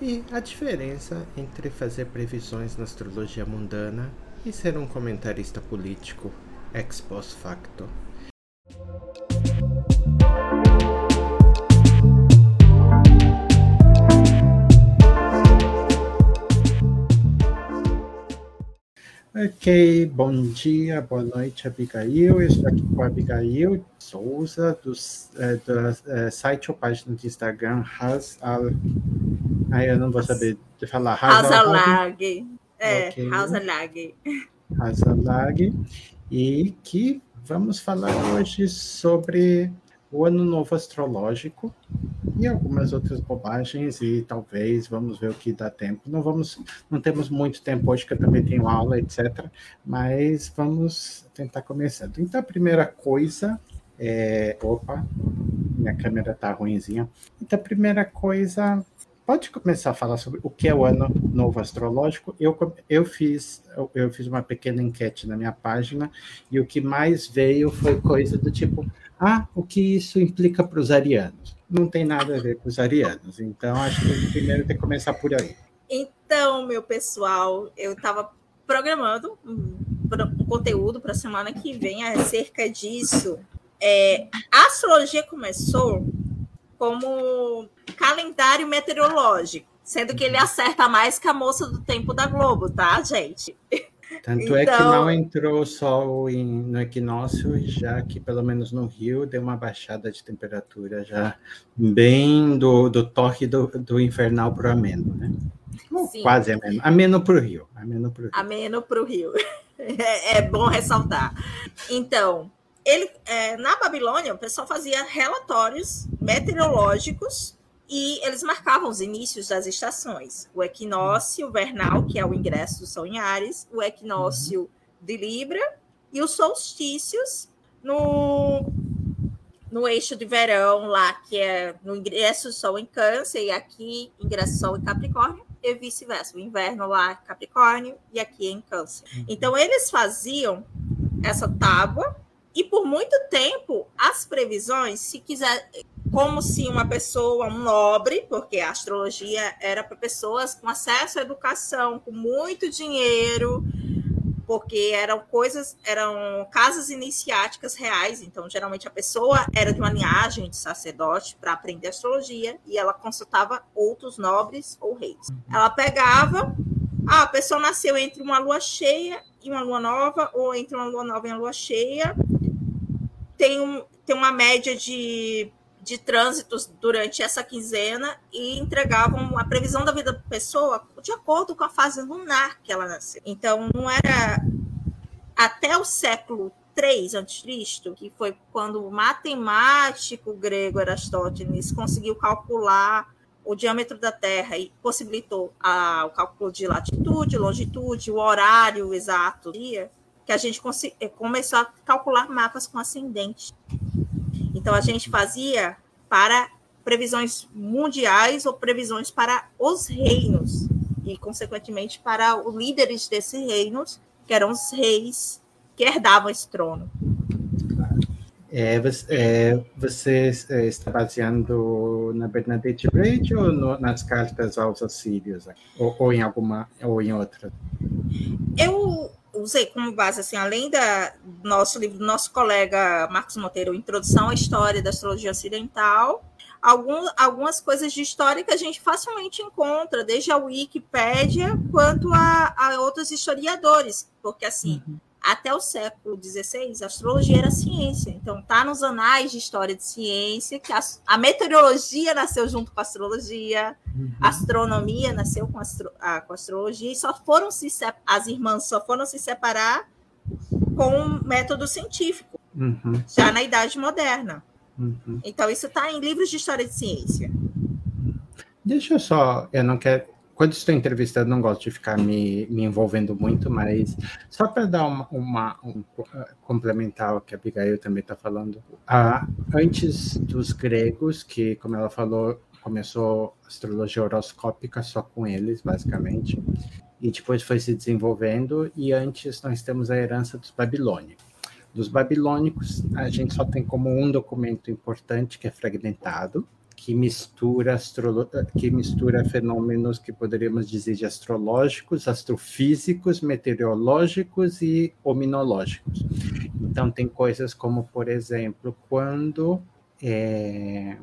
e a diferença entre fazer previsões na astrologia mundana e ser um comentarista político ex post facto. Ok, bom dia, boa noite, Abigail. Eu estou aqui com a Abigail Souza, do, é, do é, site ou página de Instagram Has Al. Ai, eu não vou saber de falar. Hasalag. É, okay. Hasalag. Hasalag. E que vamos falar hoje sobre o Ano Novo Astrológico e algumas outras bobagens e talvez vamos ver o que dá tempo. Não vamos, não temos muito tempo hoje que eu também tenho aula, etc. Mas vamos tentar começando. Então a primeira coisa é, opa, minha câmera tá ruimzinha. Então a primeira coisa pode começar a falar sobre o que é o ano novo astrológico. Eu, eu, fiz, eu, fiz uma pequena enquete na minha página e o que mais veio foi coisa do tipo: ah, o que isso implica para os arianos? Não tem nada a ver com os arianos. Então, acho que primeiro tem que começar por aí. Então, meu pessoal, eu estava programando um, conteúdo para a semana que vem acerca disso. É, a astrologia começou como calendário meteorológico, sendo que ele acerta mais que a moça do tempo da Globo, tá, gente? Tanto então... é que então não entrou sol em, no equinócio, já que pelo menos no Rio deu uma baixada de temperatura já bem do, do toque do, do infernal para o ameno, né? Sim. Quase ameno. Ameno para o Rio. Ameno para o Rio. Ameno para o Rio. É, é, bom ressaltar. Então, ele, é, na Babilônia, o pessoal fazia relatórios meteorológicos e eles marcavam os inícios das estações. O equinócio vernal, que é o ingresso do Sol em Ares, o equinócio de Libra e os solstícios no, no eixo de verão lá, que é no ingresso do Sol em Câncer e aqui ingresso do Sol em Capricórnio e vice-versa. O inverno lá Capricórnio e aqui em Câncer. Uhum. Então eles faziam essa tábua e por muito tempo as previsões, se quiser como se uma pessoa, um nobre, porque a astrologia era para pessoas com acesso à educação, com muito dinheiro, porque eram coisas, eram casas iniciáticas reais, então geralmente a pessoa era de uma linhagem de sacerdote para aprender astrologia e ela consultava outros nobres ou reis. Ela pegava, ah, a pessoa nasceu entre uma lua cheia e uma lua nova, ou entre uma lua nova e uma lua cheia, tem, um, tem uma média de de trânsitos durante essa quinzena e entregavam a previsão da vida da pessoa de acordo com a fase lunar que ela nasceu. Então, não era até o século 3 a.C., que foi quando o matemático grego Aristóteles conseguiu calcular o diâmetro da Terra e possibilitou a, o cálculo de latitude, longitude, o horário exato dia, que a gente começou a calcular mapas com ascendente. Então, a gente fazia para previsões mundiais ou previsões para os reinos, e, consequentemente, para os líderes desses reinos, que eram os reis que herdavam esse trono. É, você, é, você é, está baseando na Bernadette Braid ou no, nas cartas aos assírios? Ou, ou, em alguma, ou em outra? Eu usei como base, assim, além da nosso livro do nosso colega Marcos Monteiro, Introdução à História da Astrologia Ocidental, algum, algumas coisas de história que a gente facilmente encontra, desde a Wikipédia quanto a, a outros historiadores, porque assim, uhum até o século XVI, a astrologia era ciência. Então, tá nos anais de história de ciência que a, a meteorologia nasceu junto com a astrologia, uhum. a astronomia nasceu com, astro, a, com a astrologia, e só foram se as irmãs só foram se separar com o método científico, uhum. já na Idade Moderna. Uhum. Então, isso está em livros de história de ciência. Deixa eu só, eu não quero quando estou entrevistando, não gosto de ficar me, me envolvendo muito, mas só para dar uma, uma um, uh, complementar o que a Abigail também está falando. Uh, antes dos gregos, que, como ela falou, começou astrologia horoscópica só com eles, basicamente, e depois foi se desenvolvendo, e antes nós temos a herança dos babilônicos. Dos babilônicos, a gente só tem como um documento importante que é fragmentado, que mistura astrolo... que mistura fenômenos que poderíamos dizer de astrológicos, astrofísicos, meteorológicos e ominológicos. Então tem coisas como, por exemplo, quando é,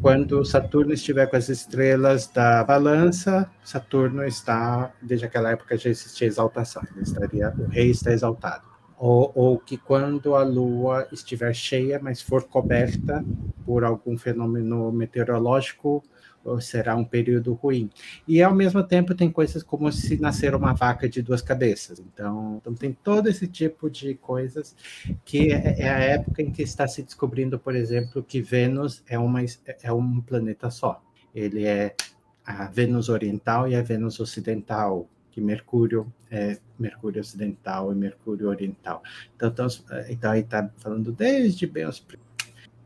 quando Saturno estiver com as estrelas da balança, Saturno está, desde aquela época já existia exaltação, estaria, o rei está exaltado. Ou, ou, que quando a Lua estiver cheia, mas for coberta por algum fenômeno meteorológico, será um período ruim. E ao mesmo tempo tem coisas como se nascer uma vaca de duas cabeças. Então, então tem todo esse tipo de coisas que é, é a época em que está se descobrindo, por exemplo, que Vênus é, uma, é um planeta só. Ele é a Vênus oriental e a Vênus ocidental, que Mercúrio é Mercúrio ocidental e Mercúrio oriental. Então, então, então aí está falando desde bem os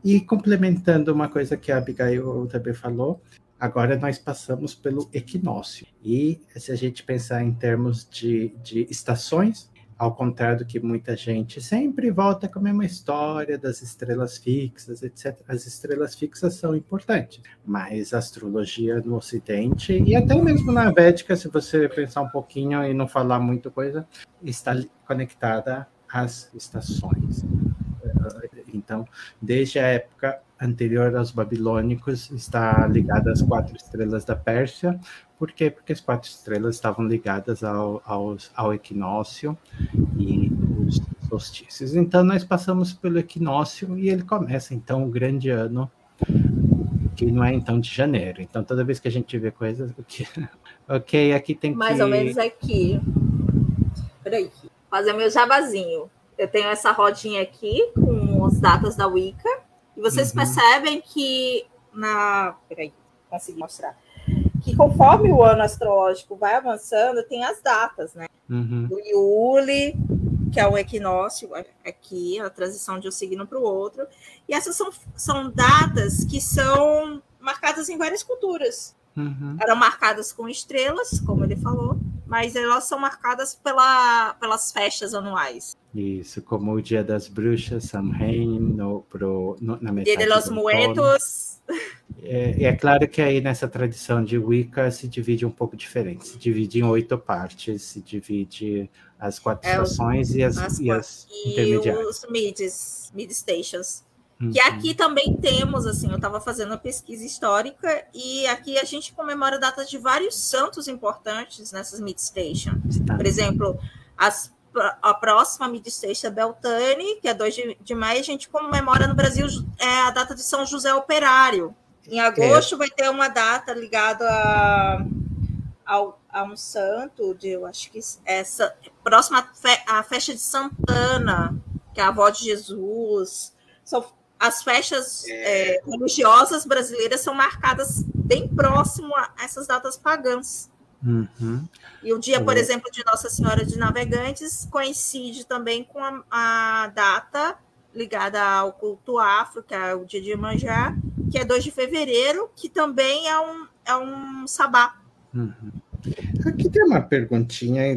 e complementando uma coisa que a Abigail também falou, Agora nós passamos pelo equinócio. E se a gente pensar em termos de, de estações, ao contrário do que muita gente sempre volta com a mesma história das estrelas fixas, etc. As estrelas fixas são importantes, mas a astrologia no Ocidente, e até mesmo na Védica, se você pensar um pouquinho e não falar muito coisa, está conectada às estações. Então, desde a época anterior aos babilônicos, está ligada às quatro estrelas da Pérsia. Por quê? Porque as quatro estrelas estavam ligadas ao, ao, ao equinócio e os solstícios. Então, nós passamos pelo equinócio e ele começa, então, o grande ano, que não é, então, de janeiro. Então, toda vez que a gente vê coisas... Que... ok, aqui tem Mais que... ou menos aqui. Peraí. Fazer meu jabazinho. Eu tenho essa rodinha aqui com as datas da Wicca. E vocês uhum. percebem que na. Peraí, consegui mostrar. Que conforme o ano astrológico vai avançando, tem as datas, né? Uhum. Do Yuli, que é o equinócio, aqui, a transição de um signo para o outro. E essas são, são datas que são marcadas em várias culturas. Uhum. Eram marcadas com estrelas, como ele falou, mas elas são marcadas pela, pelas festas anuais. Isso, como o Dia das Bruxas, Samhain, no, pro, no, na metade Dia de los Muertos. É, é, claro que aí nessa tradição de Wicca se divide um pouco diferente. Se divide em oito partes, se divide as quatro é, estações e as, as, e as e intermediárias. os mids, mid stations. Uhum. Que aqui também temos, assim, eu estava fazendo uma pesquisa histórica e aqui a gente comemora datas de vários santos importantes nessas mid stations. Tá. Por exemplo, as a próxima Midstation Beltane, que é 2 de, de maio, a gente comemora no Brasil é, a data de São José Operário. Em agosto é. vai ter uma data ligada a, a, a, um santo, de, eu acho que essa próxima fe, a festa de Santana, que é a avó de Jesus. São, as festas é. É, religiosas brasileiras são marcadas bem próximo a essas datas pagãs. Uhum. E o dia, por exemplo, de Nossa Senhora de Navegantes coincide também com a, a data ligada ao culto afro, que é o dia de Manjá, que é 2 de fevereiro, que também é um, é um sabá. Uhum. Aqui tem uma perguntinha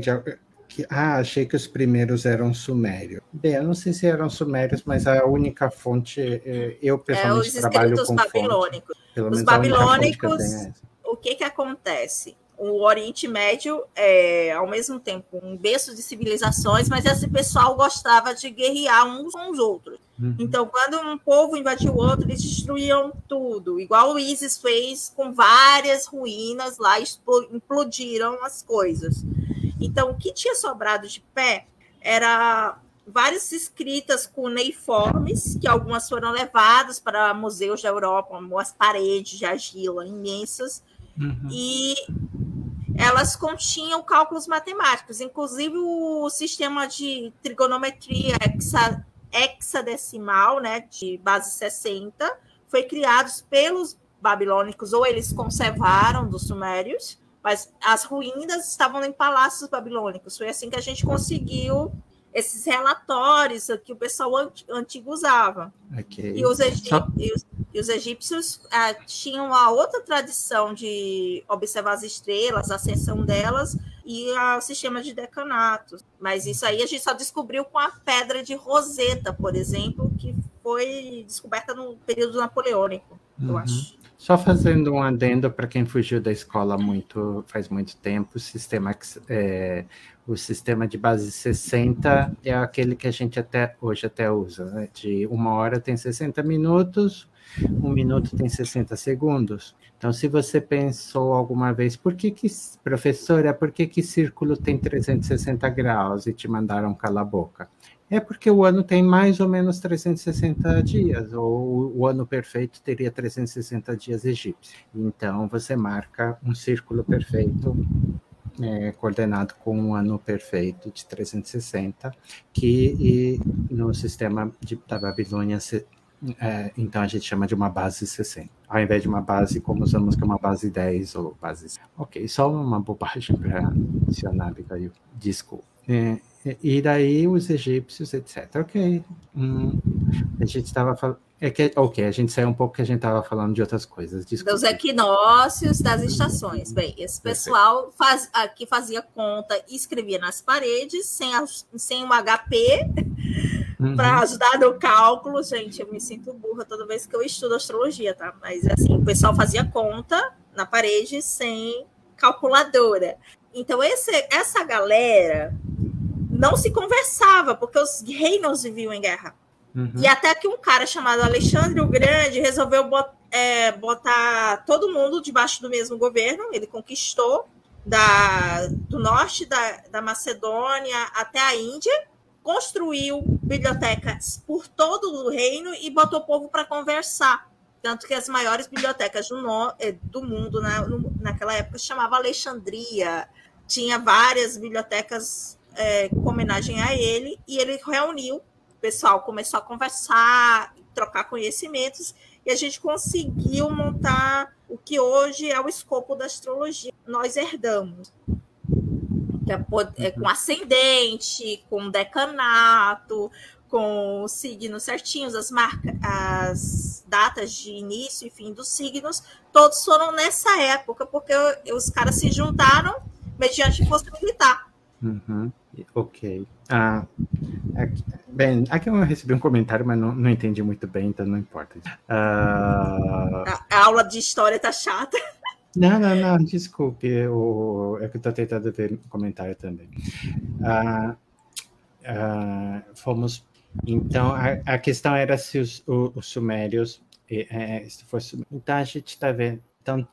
que ah, achei que os primeiros eram sumérios. Bem, eu não sei se eram sumérios, mas a única fonte é, eu pessoalmente é, trabalho com babilônicos. Fonte. Os babilônicos, que o que que acontece? o Oriente Médio é, ao mesmo tempo, um berço de civilizações, mas esse pessoal gostava de guerrear uns com os outros. Uhum. Então, quando um povo invadiu o outro, eles destruíam tudo, igual o ISIS fez com várias ruínas lá, implodiram as coisas. Então, o que tinha sobrado de pé era várias escritas cuneiformes, que algumas foram levadas para museus da Europa, como as paredes de argila imensas, uhum. e elas continham cálculos matemáticos, inclusive o sistema de trigonometria hexa, hexadecimal, né, de base 60, foi criado pelos babilônicos, ou eles conservaram dos sumérios, mas as ruínas estavam em palácios babilônicos. Foi assim que a gente conseguiu esses relatórios que o pessoal antigo usava. Okay. E, os, e, os, e, os, egípcios ah, tinham uma outra tradição de observar as estrelas, a ascensão delas e o sistema de decanatos. Mas isso aí a gente só descobriu com a pedra de Roseta, por exemplo, que foi descoberta no período napoleônico. Uhum. acho. Só fazendo um adendo para quem fugiu da escola muito faz muito tempo, o sistema, é, o sistema de base 60 é aquele que a gente até hoje até usa, né? de uma hora tem 60 minutos, um minuto tem 60 segundos. Então, se você pensou alguma vez, por que, que professora, por que, que círculo tem 360 graus e te mandaram calar a boca? É porque o ano tem mais ou menos 360 dias, ou o ano perfeito teria 360 dias egípcios. Então, você marca um círculo perfeito é, coordenado com um ano perfeito de 360, que no sistema de, da Babilônia, se, é, então a gente chama de uma base 60, ao invés de uma base como usamos que é uma base 10 ou base. Ok, só uma bobagem para adicionar, desculpa. É, e daí os egípcios, etc. Ok. Hum, a gente estava falando. É que, ok, a gente saiu um pouco que a gente estava falando de outras coisas. Desculpa. Dos equinócios, das estações. Bem, esse pessoal faz, aqui fazia conta e escrevia nas paredes, sem, a, sem um HP, uhum. para ajudar no cálculo. Gente, eu me sinto burra toda vez que eu estudo astrologia, tá? Mas assim, o pessoal fazia conta na parede sem calculadora. Então, esse, essa galera não se conversava, porque os reinos viviam em guerra. Uhum. E até que um cara chamado Alexandre o Grande resolveu bot, é, botar todo mundo debaixo do mesmo governo. Ele conquistou da, do norte da, da Macedônia até a Índia, construiu bibliotecas por todo o reino e botou o povo para conversar. Tanto que as maiores bibliotecas do, no, é, do mundo na, no, naquela época se chamava Alexandria. Tinha várias bibliotecas é, com homenagem a ele, e ele reuniu, o pessoal começou a conversar, trocar conhecimentos, e a gente conseguiu montar o que hoje é o escopo da astrologia. Nós herdamos. É, é com ascendente, com decanato, com os signos certinhos, as marcas, as datas de início e fim dos signos, todos foram nessa época, porque os caras se juntaram mediante força militar. Uhum. Ok. Ah, aqui, bem, aqui eu recebi um comentário, mas não, não entendi muito bem, então não importa. Ah, a, aula de história tá chata. Não, não, não, desculpe. Eu, é que eu estou tentando ver o comentário também. Ah, ah, fomos. Então, a, a, questão era se os, os, os sumérios. É, se fosse, então, a gente está vendo. Então,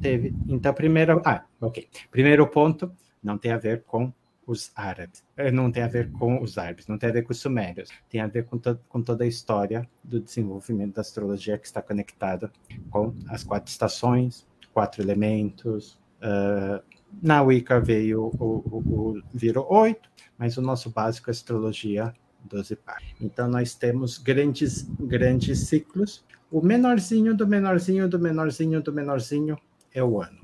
teve. Então, primeiro. Ah, ok. Primeiro ponto não tem a ver com os árabes, eh, não tem a ver com os árabes, não tem a ver com os sumérios, tem a ver com, to com toda a história do desenvolvimento da astrologia que está conectada com as quatro estações, quatro elementos. Uh, na Wicca veio o, o, o virou oito, mas o nosso básico é astrologia 12 par. Então nós temos grandes grandes ciclos. O menorzinho do menorzinho do menorzinho do menorzinho é o ano.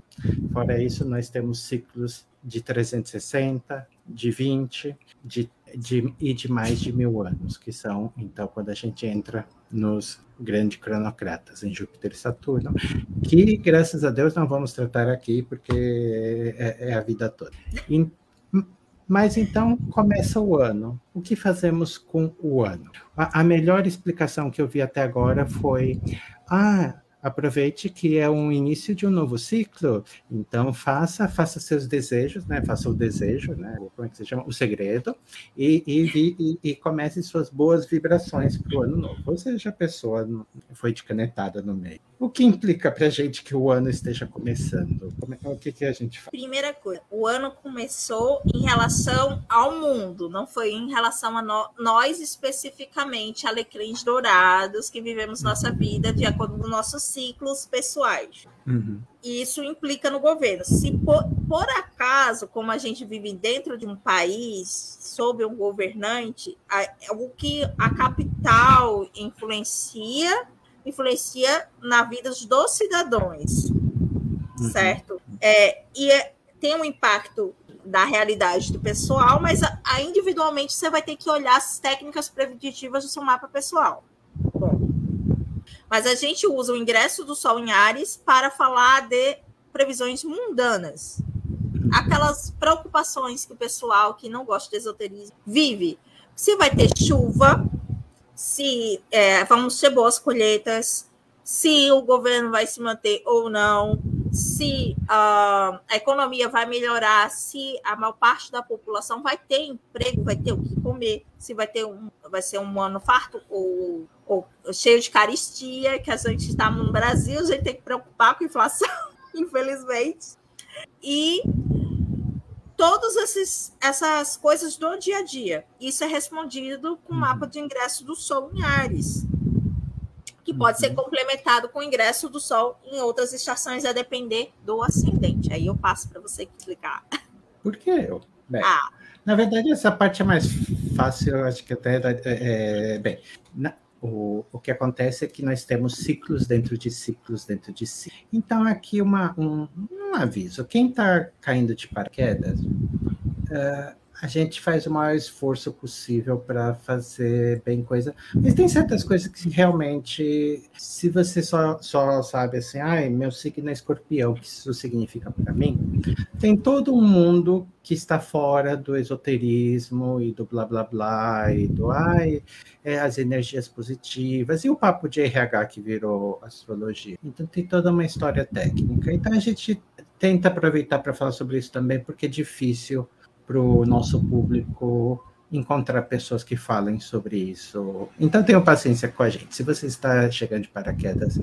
Fora isso, nós temos ciclos de 360, de 20 de, de, e de mais de mil anos, que são, então, quando a gente entra nos grandes cronocratas, em Júpiter e Saturno, que, graças a Deus, não vamos tratar aqui, porque é, é a vida toda. E, mas então começa o ano. O que fazemos com o ano? A, a melhor explicação que eu vi até agora foi: ah, aproveite que é um início de um novo ciclo, então faça, faça seus desejos, né? Faça o desejo, né? Como é que se chama? O segredo, e, e, e, e comece suas boas vibrações para o ano novo. Ou seja, a pessoa foi de canetada no meio. O que implica para a gente que o ano esteja começando? O que, que a gente faz? Primeira coisa, o ano começou em relação ao mundo, não foi em relação a no, nós especificamente, alecrins dourados, que vivemos nossa vida de acordo com nossos ciclos pessoais. Uhum. E isso implica no governo. Se por, por, acaso, como a gente vive dentro de um país, sob um governante, a, o que a capital influencia influencia na vida dos cidadãos, uhum. certo? É, e é, tem um impacto da realidade do pessoal, mas a, a, individualmente você vai ter que olhar as técnicas preditivas do seu mapa pessoal. Bom, mas a gente usa o ingresso do Sol em Ares para falar de previsões mundanas. Aquelas preocupações que o pessoal que não gosta de esoterismo vive. Se vai ter chuva, se é, vamos ter boas colheitas, se o governo vai se manter ou não, se uh, a economia vai melhorar, se a maior parte da população vai ter emprego, vai ter o que comer, se vai ter um, vai ser um ano farto ou, ou cheio de caristia, que a gente está no Brasil, a gente tem que preocupar com inflação, infelizmente. E todas essas coisas do dia a dia. Isso é respondido com o mapa de ingresso do Sol em Ares que pode ser uhum. complementado com o ingresso do Sol em outras estações, a depender do ascendente. Aí eu passo para você explicar. Por que Bem, ah. Na verdade, essa parte é mais fácil, eu acho que até. É, bem, na, o, o que acontece é que nós temos ciclos dentro de ciclos dentro de si. Então, aqui uma, um, um aviso: quem está caindo de paraquedas. Uh, a gente faz o maior esforço possível para fazer bem coisa. Mas tem certas coisas que realmente, se você só, só sabe assim, ai, meu signo é escorpião, o que isso significa para mim? Tem todo um mundo que está fora do esoterismo e do blá blá blá e do ai, é, as energias positivas e o papo de RH que virou astrologia. Então tem toda uma história técnica. Então a gente tenta aproveitar para falar sobre isso também, porque é difícil para o nosso público encontrar pessoas que falem sobre isso. Então tenham paciência com a gente. Se você está chegando de paraquedas,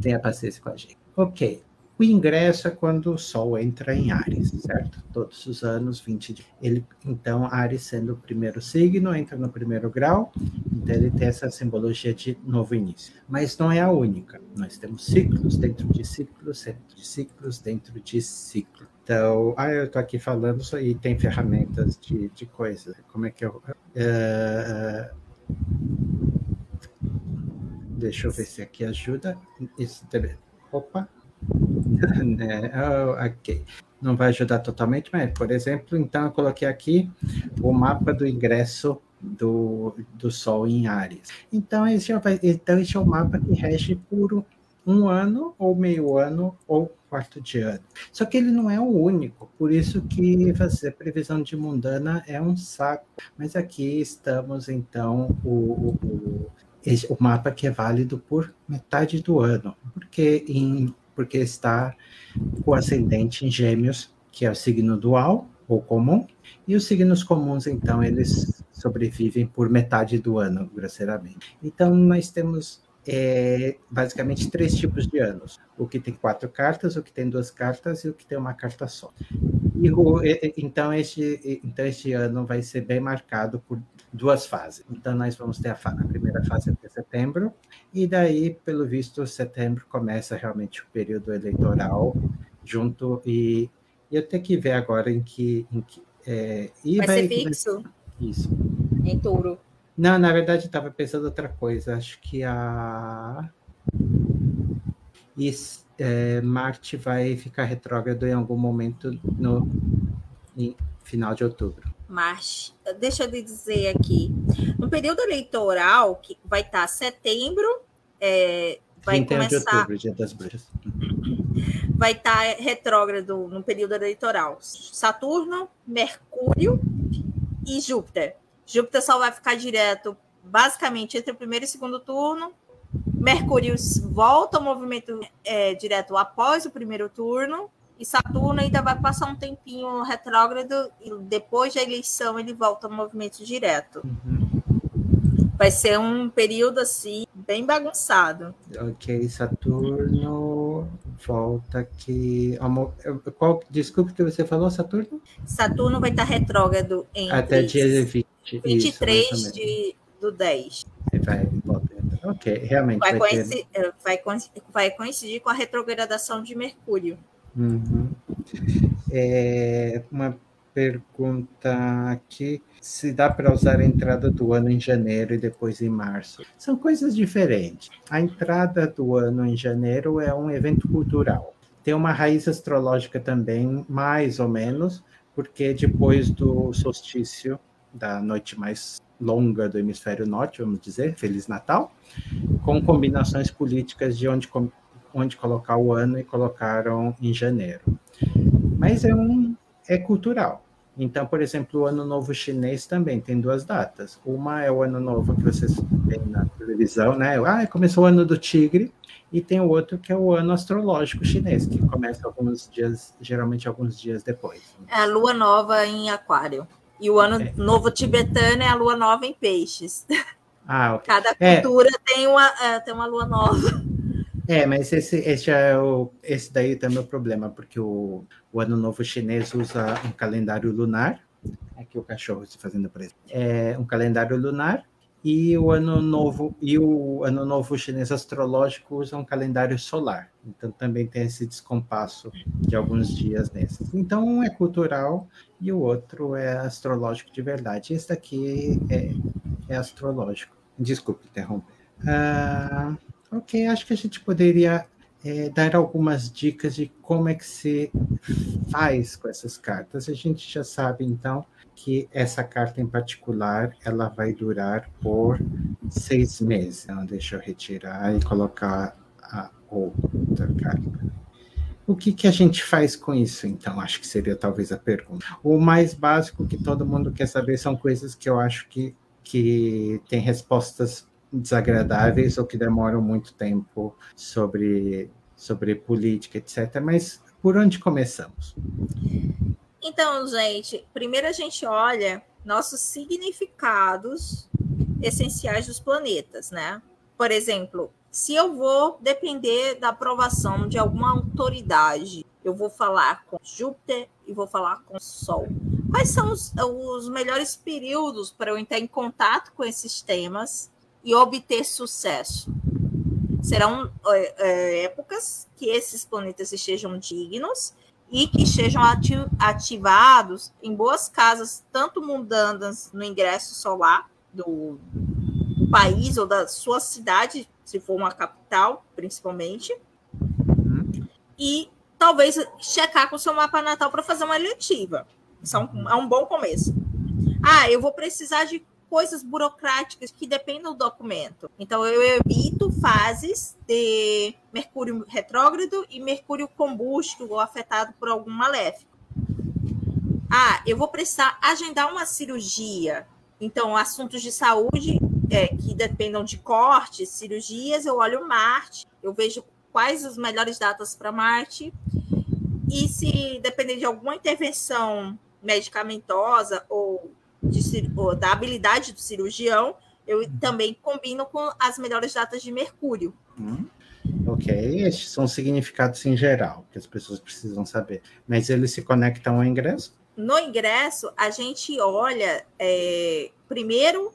tenha paciência com a gente. Ok. O ingresso é quando o Sol entra em Ares, certo? Todos os anos, 20 dias. Ele, então, Ares sendo o primeiro signo, entra no primeiro grau, então ele tem essa simbologia de novo início. Mas não é a única. Nós temos ciclos dentro de ciclos, dentro de ciclos, dentro de ciclos. Então, ah, eu estou aqui falando isso aí, tem ferramentas de, de coisa. Como é que eu. Uh, deixa eu ver se aqui ajuda. Opa. né? oh, ok. Não vai ajudar totalmente, mas, por exemplo, então eu coloquei aqui o mapa do ingresso do, do Sol em Ares. Então esse, é, então, esse é o mapa que rege por um ano, ou meio ano, ou quarto de ano. Só que ele não é o único, por isso que fazer previsão de mundana é um saco. Mas aqui estamos, então, o, o, o mapa que é válido por metade do ano, porque, em, porque está com ascendente em gêmeos, que é o signo dual, ou comum, e os signos comuns, então, eles sobrevivem por metade do ano, grosseiramente. Então, nós temos é, basicamente três tipos de anos: o que tem quatro cartas, o que tem duas cartas e o que tem uma carta só. E o, então, este, então, este ano vai ser bem marcado por duas fases. Então, nós vamos ter a, a primeira fase até setembro, e daí, pelo visto, setembro começa realmente o período eleitoral junto e, e eu tenho que ver agora em que, em que é, vai, vai, ser fixo. Isso. Em touro. Não, na verdade, estava pensando outra coisa. Acho que a. E, é, Marte vai ficar retrógrado em algum momento no em final de outubro. Marte, deixa eu dizer aqui. No período eleitoral, que vai estar setembro, é, vai começar. De outubro, dia das bruxas. Vai estar retrógrado no período eleitoral. Saturno, Mercúrio e Júpiter. Júpiter só vai ficar direto, basicamente, entre o primeiro e o segundo turno. Mercúrio volta ao movimento é, direto após o primeiro turno. E Saturno ainda vai passar um tempinho retrógrado e depois da eleição ele volta ao movimento direto. Uhum. Vai ser um período assim bem bagunçado. Ok, Saturno volta aqui. Qual, desculpe que você falou, Saturno? Saturno vai estar retrógrado em até dia 20. 23 isso, de, do 10. Vai, ok, realmente. Vai, vai, coincidir, ter... vai, vai, coincidir com a retrogradação de Mercúrio. Uhum. É, uma pergunta aqui: se dá para usar a entrada do ano em janeiro e depois em março? São coisas diferentes. A entrada do ano em janeiro é um evento cultural. Tem uma raiz astrológica também, mais ou menos, porque depois do solstício da noite mais longa do hemisfério norte, vamos dizer, Feliz Natal, com combinações políticas de onde, onde colocar o ano e colocaram em janeiro. Mas é um é cultural. Então, por exemplo, o Ano Novo Chinês também tem duas datas. Uma é o Ano Novo que vocês têm na televisão, né? Ah, começou o Ano do Tigre, e tem o outro que é o ano astrológico chinês, que começa alguns dias, geralmente alguns dias depois. É a lua nova em Aquário. E o ano é. novo tibetano é a lua nova em Peixes. Ah, okay. Cada é. cultura é. tem, uma, é, tem uma lua nova. É, mas esse, esse, é o, esse daí também é o problema, porque o, o ano novo chinês usa um calendário lunar. Aqui o cachorro se fazendo preso. É um calendário lunar e o ano novo e o ano novo chinês astrológico usa um calendário solar. Então também tem esse descompasso de alguns dias nesses. Então um é cultural e o outro é astrológico de verdade. Esse daqui é, é astrológico. Desculpe interromper. Ah, ok, acho que a gente poderia é, dar algumas dicas de como é que se faz com essas cartas. A gente já sabe então que essa carta em particular ela vai durar por seis meses. Então, deixa eu retirar e colocar a outra carta. O que, que a gente faz com isso, então? Acho que seria talvez a pergunta. O mais básico que todo mundo quer saber são coisas que eu acho que, que tem respostas desagradáveis ou que demoram muito tempo sobre, sobre política, etc. Mas por onde começamos? Então, gente, primeiro a gente olha nossos significados essenciais dos planetas, né? Por exemplo, se eu vou depender da aprovação de alguma autoridade, eu vou falar com Júpiter e vou falar com Sol. Quais são os, os melhores períodos para eu entrar em contato com esses temas e obter sucesso? Serão é, é, épocas que esses planetas estejam dignos e que sejam ativados em boas casas, tanto mundanas no ingresso solar do país ou da sua cidade, se for uma capital, principalmente, e talvez checar com o seu mapa natal para fazer uma eletiva. Isso é um, é um bom começo. Ah, eu vou precisar de coisas burocráticas que dependem do documento. Então, eu evito fases de Mercúrio retrógrado e Mercúrio combustível ou afetado por algum maléfico. Ah, eu vou precisar agendar uma cirurgia. Então, assuntos de saúde é, que dependam de cortes, cirurgias, eu olho Marte, eu vejo quais as melhores datas para Marte. E se depender de alguma intervenção medicamentosa ou de, da habilidade do cirurgião, eu uhum. também combino com as melhores datas de Mercúrio. Hum. Ok, esses são significados em geral que as pessoas precisam saber. Mas eles se conectam ao ingresso? No ingresso, a gente olha é, primeiro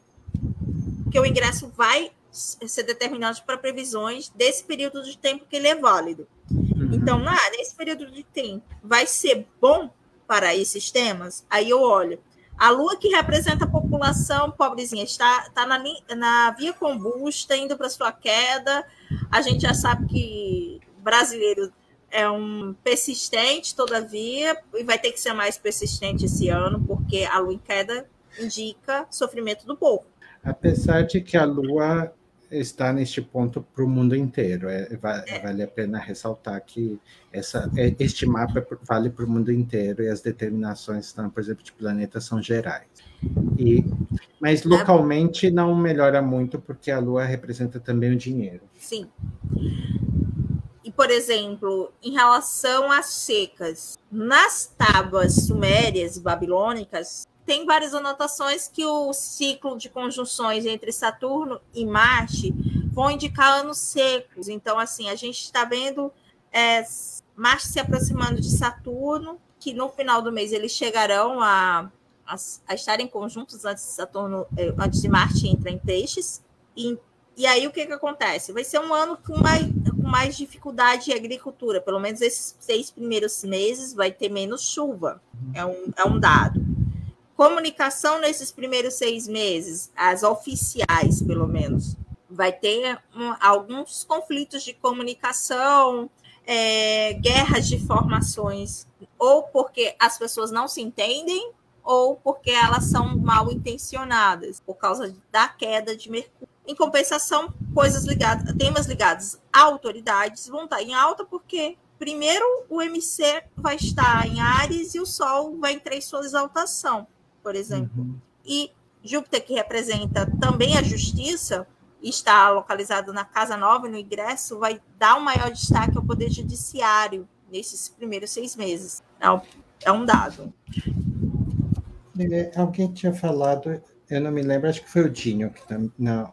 que o ingresso vai ser determinante para previsões desse período de tempo que ele é válido. Uhum. Então, ah, nesse período de tempo, vai ser bom para esses temas? Aí eu olho a Lua, que representa a população pobrezinha, está, está na, na via combusta, indo para sua queda. A gente já sabe que brasileiro é um persistente, todavia, e vai ter que ser mais persistente esse ano, porque a Lua em queda indica sofrimento do povo. Apesar de que a Lua está neste ponto para o mundo inteiro. É, é. Vale a pena ressaltar que essa, é, este mapa é vale para o mundo inteiro e as determinações, então, por exemplo, de planetas são gerais. E, mas localmente não melhora muito, porque a Lua representa também o dinheiro. Sim. E, por exemplo, em relação às secas, nas tábuas sumérias e babilônicas, tem várias anotações que o ciclo de conjunções entre Saturno e Marte vão indicar anos secos. Então, assim, a gente está vendo é, Marte se aproximando de Saturno, que no final do mês eles chegarão a, a, a estarem conjuntos antes de Saturno, é, antes de Marte entrar em peixes. E, e aí o que, que acontece? Vai ser um ano com mais, com mais dificuldade em agricultura. Pelo menos esses seis primeiros meses vai ter menos chuva. É um, é um dado. Comunicação nesses primeiros seis meses, as oficiais, pelo menos, vai ter um, alguns conflitos de comunicação, é, guerras de formações, ou porque as pessoas não se entendem, ou porque elas são mal intencionadas, por causa da queda de Mercúrio. Em compensação, coisas ligadas, temas ligados a autoridades vão estar em alta porque primeiro o MC vai estar em Ares e o Sol vai entrar em sua exaltação, por exemplo. Uhum. E Júpiter, que representa também a justiça, está localizado na Casa Nova, no ingresso, vai dar um maior destaque ao Poder Judiciário nesses primeiros seis meses. É um, é dado. É, alguém tinha falado, eu não me lembro, acho que foi o Dinho, que não,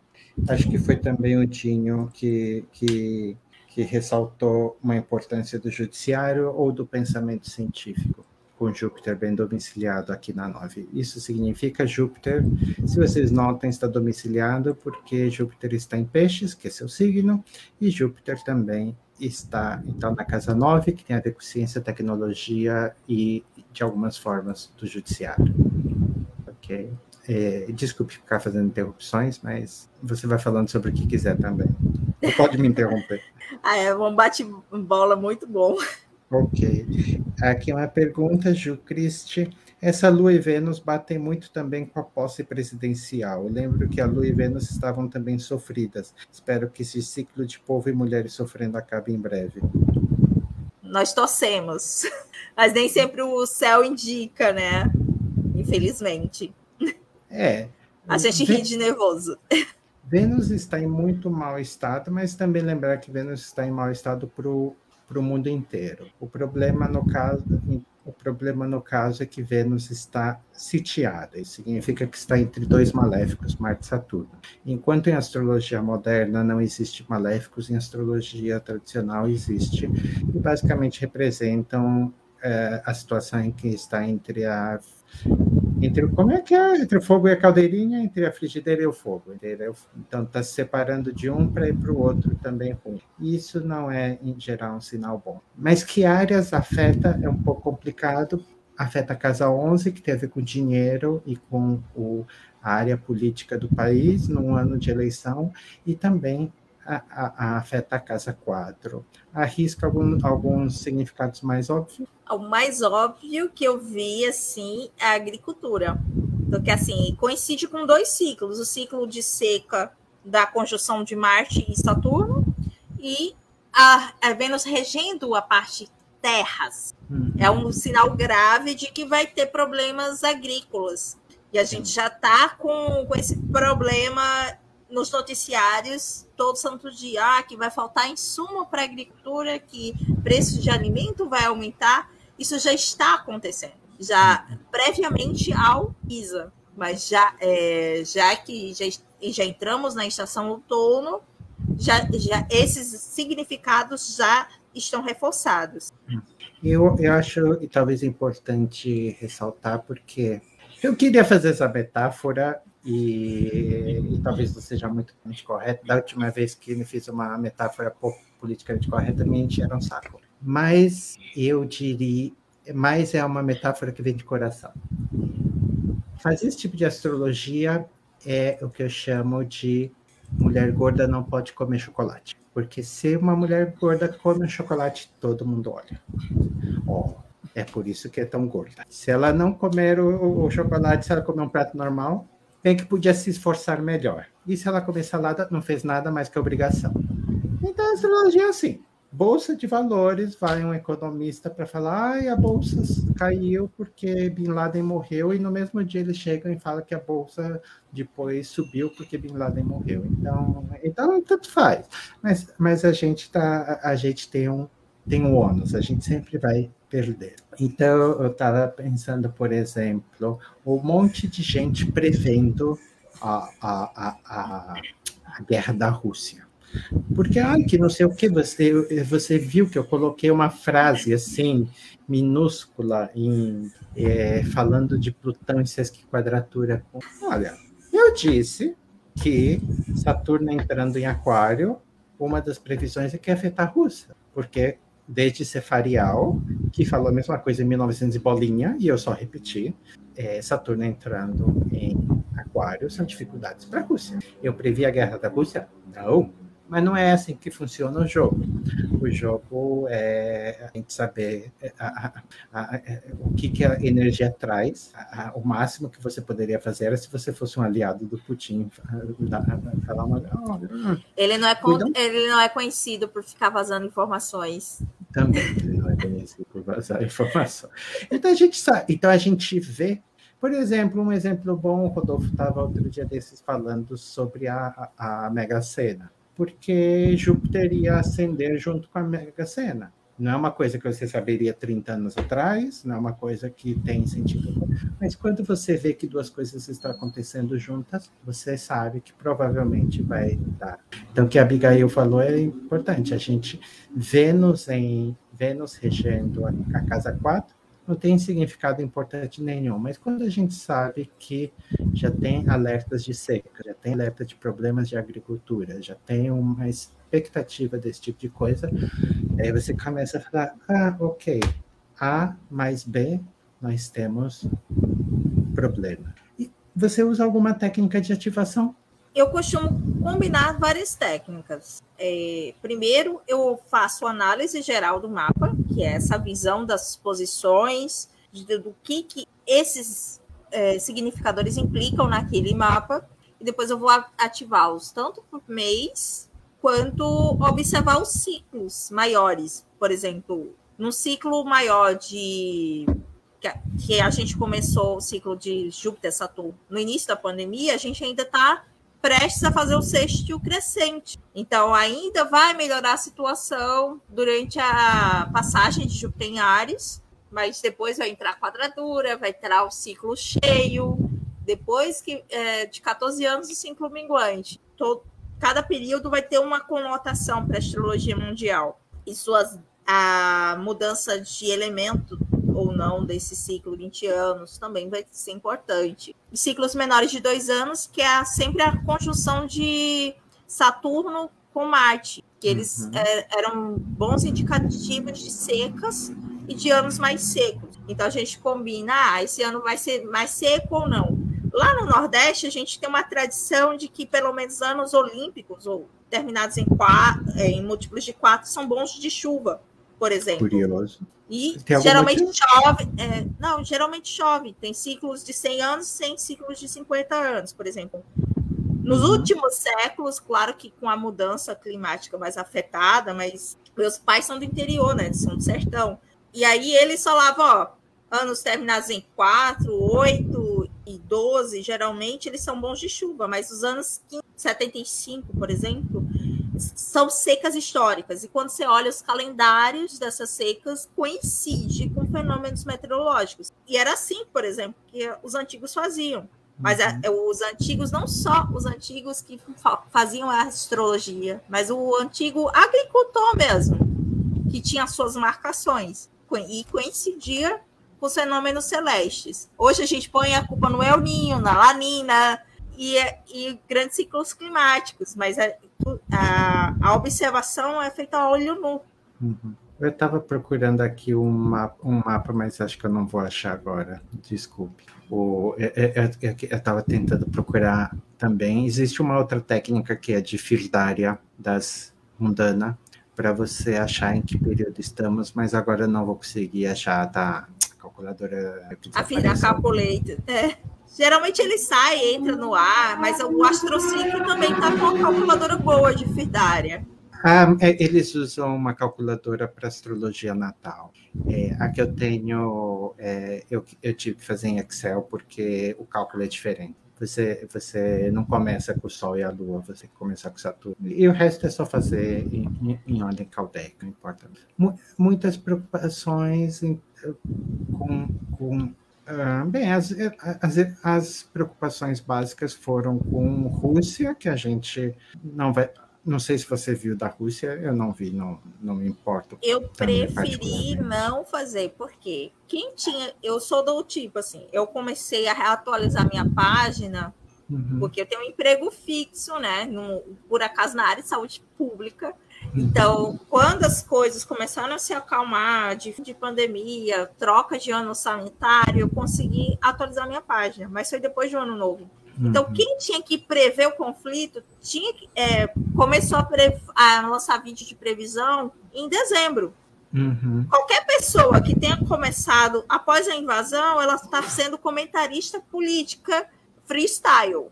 acho que foi também o Dinho que, que, que ressaltou uma importância do judiciário ou do pensamento científico com Júpiter bem domiciliado aqui na 9. Isso significa Júpiter, se vocês notam, está domiciliado porque Júpiter está em Peixes, que é seu signo, e Júpiter também está então na casa 9, que tem a ver com ciência, tecnologia e de algumas formas do judiciário. Ok? É, desculpe ficar fazendo interrupções, mas você vai falando sobre o que quiser também. Você pode me interromper. ah, é um bate-bola muito bom. Ok. Aqui uma pergunta, Ju Cristi. Essa Lua e Vênus batem muito também com a posse presidencial. Eu lembro que a Lua e Vênus estavam também sofridas. Espero que esse ciclo de povo e mulheres sofrendo acabe em breve. Nós torcemos, mas nem sempre o céu indica, né? Infelizmente. É. A gente ri de nervoso. Vênus está em muito mau estado, mas também lembrar que Vênus está em mau estado para o para o mundo inteiro. O problema no caso, o problema no caso é que Vênus está sitiada. Isso significa que está entre dois maléficos, Marte e Saturno. Enquanto em astrologia moderna não existe maléficos, em astrologia tradicional existe e basicamente representam é, a situação em que está entre a entre como é que é entre o fogo e a caldeirinha, entre a frigideira e o fogo? Então está se separando de um para ir para o outro também ruim. Isso não é em geral um sinal bom. Mas que áreas afeta é um pouco complicado. Afeta a casa 11, que tem a ver com dinheiro e com o, a área política do país num ano de eleição, e também a, a, afeta a casa 4. Arrisca algum, alguns significados mais óbvios? O mais óbvio que eu vi, assim, é a agricultura. Porque, assim, coincide com dois ciclos. O ciclo de seca da conjunção de Marte e Saturno e a, a Vênus regendo a parte terras. Uhum. É um sinal grave de que vai ter problemas agrícolas. E a gente já está com, com esse problema nos noticiários todo santo dia ah, que vai faltar insumo para a agricultura, que preço de alimento vai aumentar. Isso já está acontecendo, já previamente ao ISA. Mas já, é, já que já, já entramos na estação outono, já, já esses significados já estão reforçados. Eu, eu acho, e talvez importante ressaltar, porque eu queria fazer essa metáfora e, e, talvez não seja muito correto. Da última vez que me fiz uma metáfora pouco politicamente correta, me encheram um saco. Mas eu diria, mais é uma metáfora que vem de coração. Fazer esse tipo de astrologia é o que eu chamo de mulher gorda não pode comer chocolate. Porque se uma mulher gorda come chocolate, todo mundo olha. Oh, é por isso que é tão gorda. Se ela não comer o, o chocolate, se ela comer um prato normal, bem que podia se esforçar melhor. E se ela comer salada, não fez nada mais que obrigação. Então a astrologia é assim. Bolsa de valores, vai um economista para falar, ai, a bolsa caiu porque Bin Laden morreu, e no mesmo dia eles chegam e falam que a bolsa depois subiu porque Bin Laden morreu. Então, então tanto faz. Mas, mas a gente tá, a gente tem um tem um ônus, a gente sempre vai perder. Então, eu estava pensando, por exemplo, um monte de gente prevendo a, a, a, a guerra da Rússia. Porque, ai, que não sei o que, você, você viu que eu coloquei uma frase assim, minúscula, em, é, falando de Plutão em sesqui quadratura. Olha, eu disse que Saturno entrando em Aquário, uma das previsões é que ia afetar a Rússia, porque desde Cefarial, que falou a mesma coisa em 1900 e bolinha, e eu só repeti. É, Saturno entrando em Aquário são dificuldades para a Rússia. Eu previ a guerra da Rússia? Não. Mas não é assim que funciona o jogo. O jogo é a gente saber é, a, a, a, é, o que, que a energia traz. o máximo que você poderia fazer era se você fosse um aliado do Putin. Falar uma, oh, ele, não é ele não é conhecido por ficar vazando informações. Também, não é por vazar informação. Então a gente sabe, então a gente vê, por exemplo, um exemplo bom, o Rodolfo estava outro dia desses falando sobre a, a, a Mega Sena, porque Júpiter ia ascender junto com a Mega Sena. Não é uma coisa que você saberia 30 anos atrás, não é uma coisa que tem sentido. Mas quando você vê que duas coisas estão acontecendo juntas, você sabe que provavelmente vai dar. Então, o que a Abigail falou é importante. A gente, Vênus em Vênus regendo a casa 4, não tem significado importante nenhum, mas quando a gente sabe que já tem alertas de seca, já tem alerta de problemas de agricultura, já tem uma expectativa desse tipo de coisa, aí você começa a falar, ah, ok, A mais B, nós temos problema. E você usa alguma técnica de ativação? Eu costumo combinar várias técnicas. É, primeiro, eu faço análise geral do mapa, que é essa visão das posições, de, do que, que esses é, significadores implicam naquele mapa, e depois eu vou ativá-los tanto por mês quanto observar os ciclos maiores. Por exemplo, no ciclo maior de que a gente começou o ciclo de Júpiter Saturno no início da pandemia, a gente ainda está prestes a fazer o sexto crescente. Então, ainda vai melhorar a situação durante a passagem de Júpiter em Ares, mas depois vai entrar a quadradura, vai entrar o ciclo cheio, depois que é, de 14 anos o ciclo minguante. Todo, cada período vai ter uma conotação para a astrologia mundial. E suas, a mudança de elemento ou não desse ciclo 20 anos também vai ser importante. E ciclos menores de dois anos, que é sempre a conjunção de Saturno com Marte, que eles uhum. é, eram bons indicativos de secas e de anos mais secos. Então a gente combina, ah, esse ano vai ser mais seco ou não. Lá no Nordeste, a gente tem uma tradição de que pelo menos anos olímpicos, ou terminados em, quatro, em múltiplos de quatro, são bons de chuva, por exemplo. Curioso. E geralmente motivo? chove. É, não, geralmente chove. Tem ciclos de 100 anos, sem ciclos de 50 anos, por exemplo. Nos uhum. últimos séculos, claro que com a mudança climática mais afetada, mas meus pais são do interior, né? São do sertão. E aí eles falavam, ó, anos terminados em 4, 8 e 12, geralmente eles são bons de chuva, mas os anos 15, 75, por exemplo, são secas históricas. E quando você olha os calendários dessas secas, coincide com fenômenos meteorológicos. E era assim, por exemplo, que os antigos faziam. Mas uhum. os antigos, não só os antigos que faziam a astrologia, mas o antigo agricultor mesmo, que tinha suas marcações. E coincidia com os fenômenos celestes. Hoje a gente põe a culpa no El Ninho, na Lanina e, e grandes ciclos climáticos, mas a, a, a, observação é feita a olho nu. Uhum. Eu estava procurando aqui um mapa, um mapa, mas acho que eu não vou achar agora. Desculpe. O, eu estava tentando procurar também. Existe uma outra técnica que é de Firdária das Mundana, para você achar em que período estamos, mas agora eu não vou conseguir achar, tá? calculadora. A filha calculator. É. Geralmente ele sai, entra no ar, mas o astrociclo também está com uma calculadora boa de Fidária. Ah, é, eles usam uma calculadora para astrologia natal. É, a que eu tenho, é, eu, eu tive que fazer em Excel porque o cálculo é diferente. Você, você não começa com o Sol e a Lua, você começa com Saturno. E o resto é só fazer em, em ordem caldeica, não importa. Muitas preocupações em, com, com ah, bem, as, as, as, preocupações básicas foram com Rússia, que a gente não vai. Não sei se você viu da Rússia, eu não vi, não, não me importo. Eu preferi não fazer, porque quem tinha. Eu sou do tipo assim, eu comecei a atualizar minha página, uhum. porque eu tenho um emprego fixo, né? No, por acaso na área de saúde pública. Então, quando as coisas começaram a se acalmar de, de pandemia, troca de ano sanitário, eu consegui atualizar minha página, mas foi depois do ano novo. Então, uhum. quem tinha que prever o conflito tinha que, é, começou a, a, lançar vídeo de previsão em dezembro. Uhum. Qualquer pessoa que tenha começado após a invasão, ela está sendo comentarista política freestyle.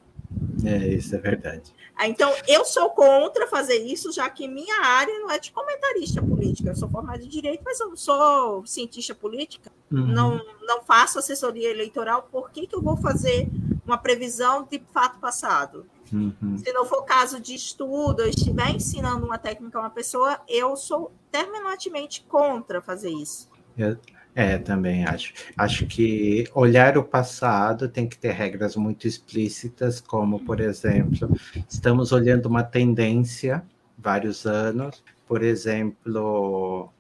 É, isso é verdade. Então, eu sou contra fazer isso, já que minha área não é de comentarista política. Eu sou formada em direito, mas eu não sou cientista política. Uhum. Não, não faço assessoria eleitoral. Por que, que eu vou fazer uma previsão de fato passado? Uhum. Se não for caso de estudo, eu estiver ensinando uma técnica a uma pessoa, eu sou terminantemente contra fazer isso. Eu, é, também acho. Acho que olhar o passado tem que ter regras muito explícitas, como, por exemplo, estamos olhando uma tendência vários anos, por exemplo,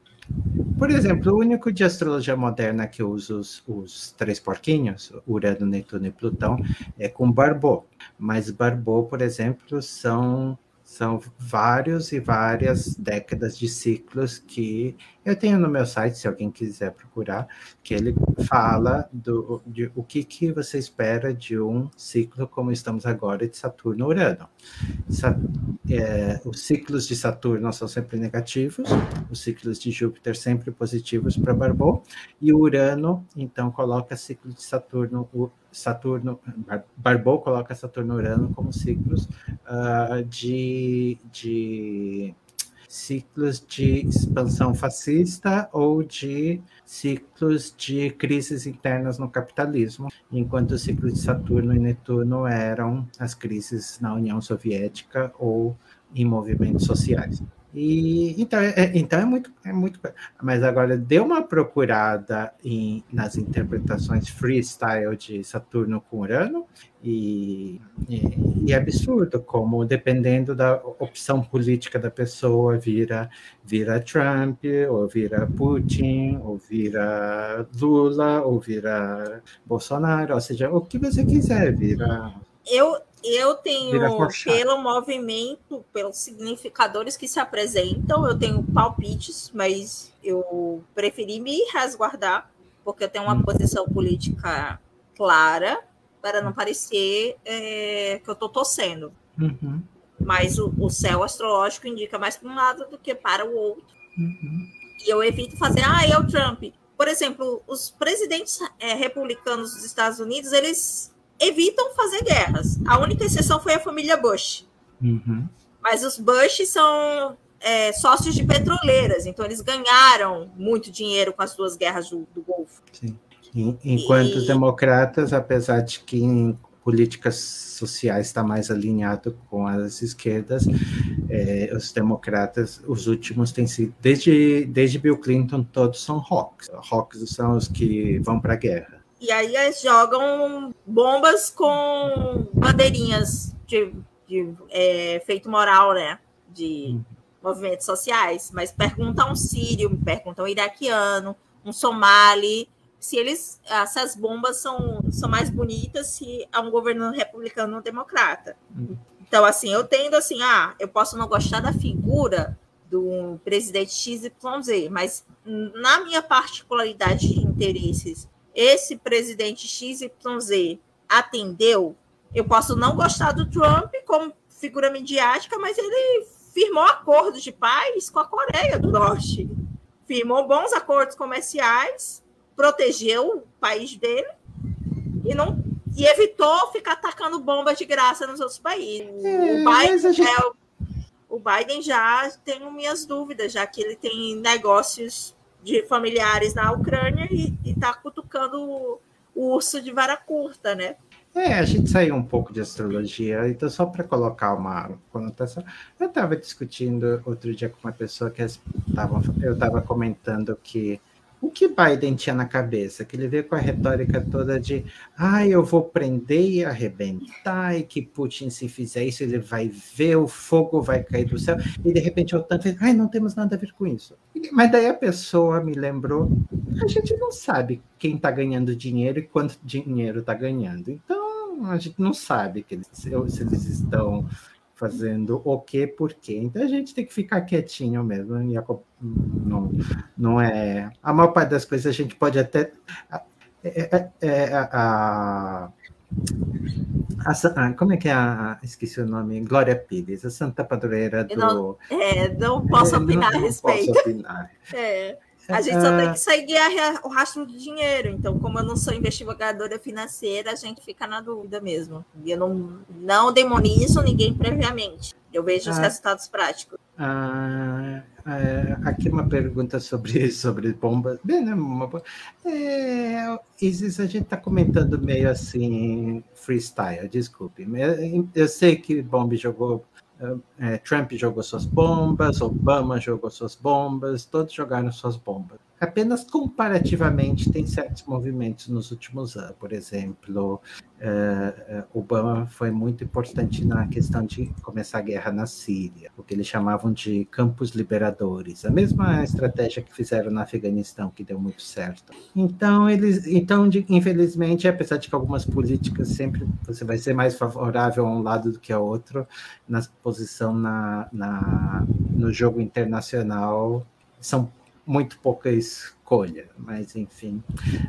por exemplo, o único de astrologia moderna que usa os, os, três porquinhos, Urano, Netuno e Plutão, é com Barbô. Mas Barbô, por exemplo, são são vários e várias décadas de ciclos que eu tenho no meu site, se alguém quiser procurar, que ele fala do, de o que, que você espera de um ciclo como estamos agora de Saturno-Urano. É, os ciclos de Saturno são sempre negativos, os ciclos de Júpiter sempre positivos para Barbô, e Urano, então, coloca ciclo de Saturno, o Saturno, Barbô coloca Saturno-Urano como ciclos uh, de, de ciclos de expansão fascista ou de ciclos de crises internas no capitalismo, enquanto os ciclos de Saturno e Netuno eram as crises na União Soviética ou em movimentos sociais. E, então, é, é, então é, muito, é muito. Mas agora, dê uma procurada em, nas interpretações freestyle de Saturno com Urano, e, e, e, é absurdo como, dependendo da opção política da pessoa, vira, vira Trump, ou vira Putin, ou vira Lula, ou vira Bolsonaro, ou seja, o que você quiser, vira. Eu, eu tenho, pelo movimento, pelos significadores que se apresentam, eu tenho palpites, mas eu preferi me resguardar, porque eu tenho uma hum. posição política clara, para não parecer é, que eu estou torcendo. Uhum. Mas o, o, céu astrológico indica mais para um lado do que para o outro. Uhum. E eu evito fazer, ah, é o Trump. Por exemplo, os presidentes é, republicanos dos Estados Unidos, eles evitam fazer guerras. A única exceção foi a família Bush. Uhum. Mas os Bush são é, sócios de petroleiras, então eles ganharam muito dinheiro com as duas guerras do, do Golfo. Sim. Enquanto e... os democratas, apesar de que em políticas sociais está mais alinhado com as esquerdas, é, os democratas, os últimos têm sido, desde, desde Bill Clinton, todos são hawks. Hawks são os que vão para a guerra. E aí eles jogam bombas com bandeirinhas de, de é, feito moral, né? De movimentos sociais. Mas perguntam um sírio, perguntam um iraquiano, um somali, se eles essas bombas são, são mais bonitas se é um governo republicano ou democrata. Então, assim, eu tendo assim, ah, eu posso não gostar da figura do presidente XYZ, mas na minha particularidade de interesses esse presidente XYZ atendeu, eu posso não gostar do Trump como figura midiática, mas ele firmou acordos de paz com a Coreia do Norte. Firmou bons acordos comerciais, protegeu o país dele e não e evitou ficar atacando bombas de graça nos outros países. É, o, Biden, gente... é, o Biden já tem minhas dúvidas, já que ele tem negócios de familiares na Ucrânia e está cutucando o, o urso de vara curta, né? É, a gente saiu um pouco de astrologia, então só para colocar uma conotação, eu estava discutindo outro dia com uma pessoa que tava, eu estava comentando que o que Biden tinha na cabeça? Que ele veio com a retórica toda de ah, eu vou prender e arrebentar, e que Putin, se fizer isso, ele vai ver, o fogo vai cair do céu, e de repente o fez, ai, não temos nada a ver com isso. Mas daí a pessoa me lembrou, a gente não sabe quem está ganhando dinheiro e quanto dinheiro está ganhando. Então, a gente não sabe que eles, se eles estão fazendo o que, por quê. Então a gente tem que ficar quietinho mesmo. E a, não, não é. A maior parte das coisas a gente pode até. É, é, é, a, a, como é que é a. Esqueci o nome. Glória Pires, a santa padroeira do. Não, é, não posso opinar não, a respeito. Posso opinar. É. A gente só tem que seguir o rastro do dinheiro. Então, como eu não sou investigadora financeira, a gente fica na dúvida mesmo. E eu não, não demonizo ninguém previamente. Eu vejo os resultados práticos. Ah, é, aqui uma pergunta sobre, sobre bombas. Bem, né, uma, é, Isis, a gente está comentando meio assim, freestyle, desculpe. Eu sei que Bomb jogou Trump jogou suas bombas, Obama jogou suas bombas, todos jogaram suas bombas apenas comparativamente tem certos movimentos nos últimos anos. Por exemplo, uh, Obama foi muito importante na questão de começar a guerra na Síria, o que eles chamavam de campos liberadores, a mesma estratégia que fizeram no Afeganistão, que deu muito certo. Então, eles, então de, infelizmente, apesar de que algumas políticas sempre você vai ser mais favorável a um lado do que ao outro, na posição na, na no jogo internacional são muito pouca escolha, mas enfim.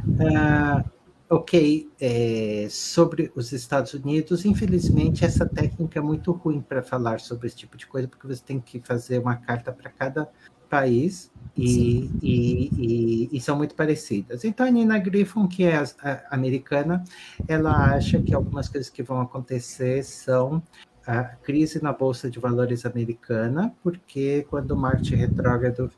Uh, ok, é, sobre os Estados Unidos, infelizmente essa técnica é muito ruim para falar sobre esse tipo de coisa, porque você tem que fazer uma carta para cada país e, e, e, e, são muito parecidas. Então, a Nina Griffin, que é a, a, americana, ela acha que algumas coisas que vão acontecer são a crise na Bolsa de Valores americana, porque quando Marte retrógrado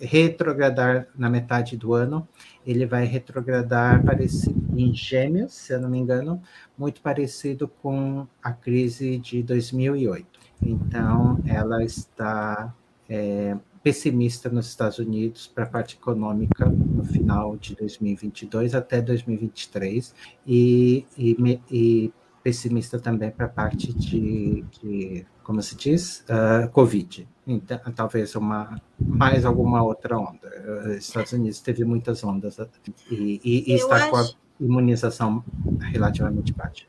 retrogradar na metade do ano, ele vai retrogradar parecido em Gêmeos, se eu não me engano, muito parecido com a crise de 2008. Então, ela está é, pessimista nos Estados Unidos para a parte econômica no final de 2022 até 2023 e, e, e pessimista também para a parte de, de, como se diz, uh, Covid. Então, talvez uma mais alguma outra onda. Os eh, Estados Unidos teve muitas ondas e, e, e está acho... com a imunização relativamente baixa.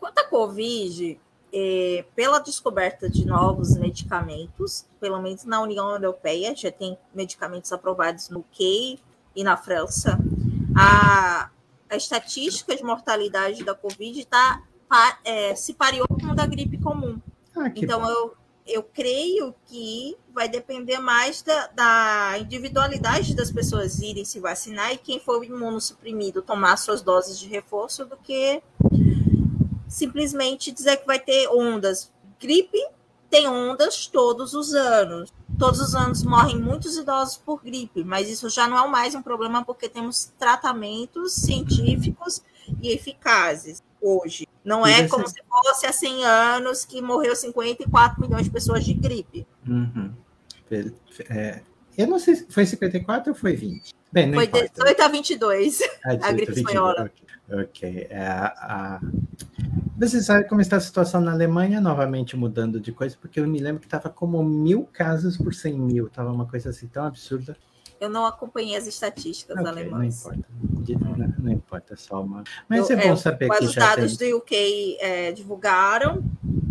Quanto à Covid, é, pela descoberta de novos medicamentos, pelo menos na União Europeia, já tem medicamentos aprovados no UK e na França, a, a estatística de mortalidade da Covid está é, se pareou com a da gripe comum. Ah, então, eu, eu creio que vai depender mais da, da, individualidade das pessoas irem se vacinar e quem for imunossuprimido tomar suas doses de reforço do que simplesmente dizer que vai ter ondas. Gripe tem ondas todos os anos. Todos os anos morrem muitos idosos por gripe, mas isso já não é mais um problema porque temos tratamentos científicos e eficazes hoje. Não é como se fosse há 100 anos que morreu 54 milhões de pessoas de gripe. Uhum. É, eu não sei se foi 54 ou foi 20. Bem, foi importa. 18 a 22, ah, 18, a gripe 22, espanhola. Ok. okay. É, a... Você sabe como está a situação na Alemanha, novamente mudando de coisa, porque eu me lembro que estava como mil casos por 100 mil, estava uma coisa assim tão absurda. Eu não acompanhei as estatísticas okay, alemãs. Não importa. Não, importa, é só uma. Mas eu, é bom é, saber que os dados tem... do UK é, divulgaram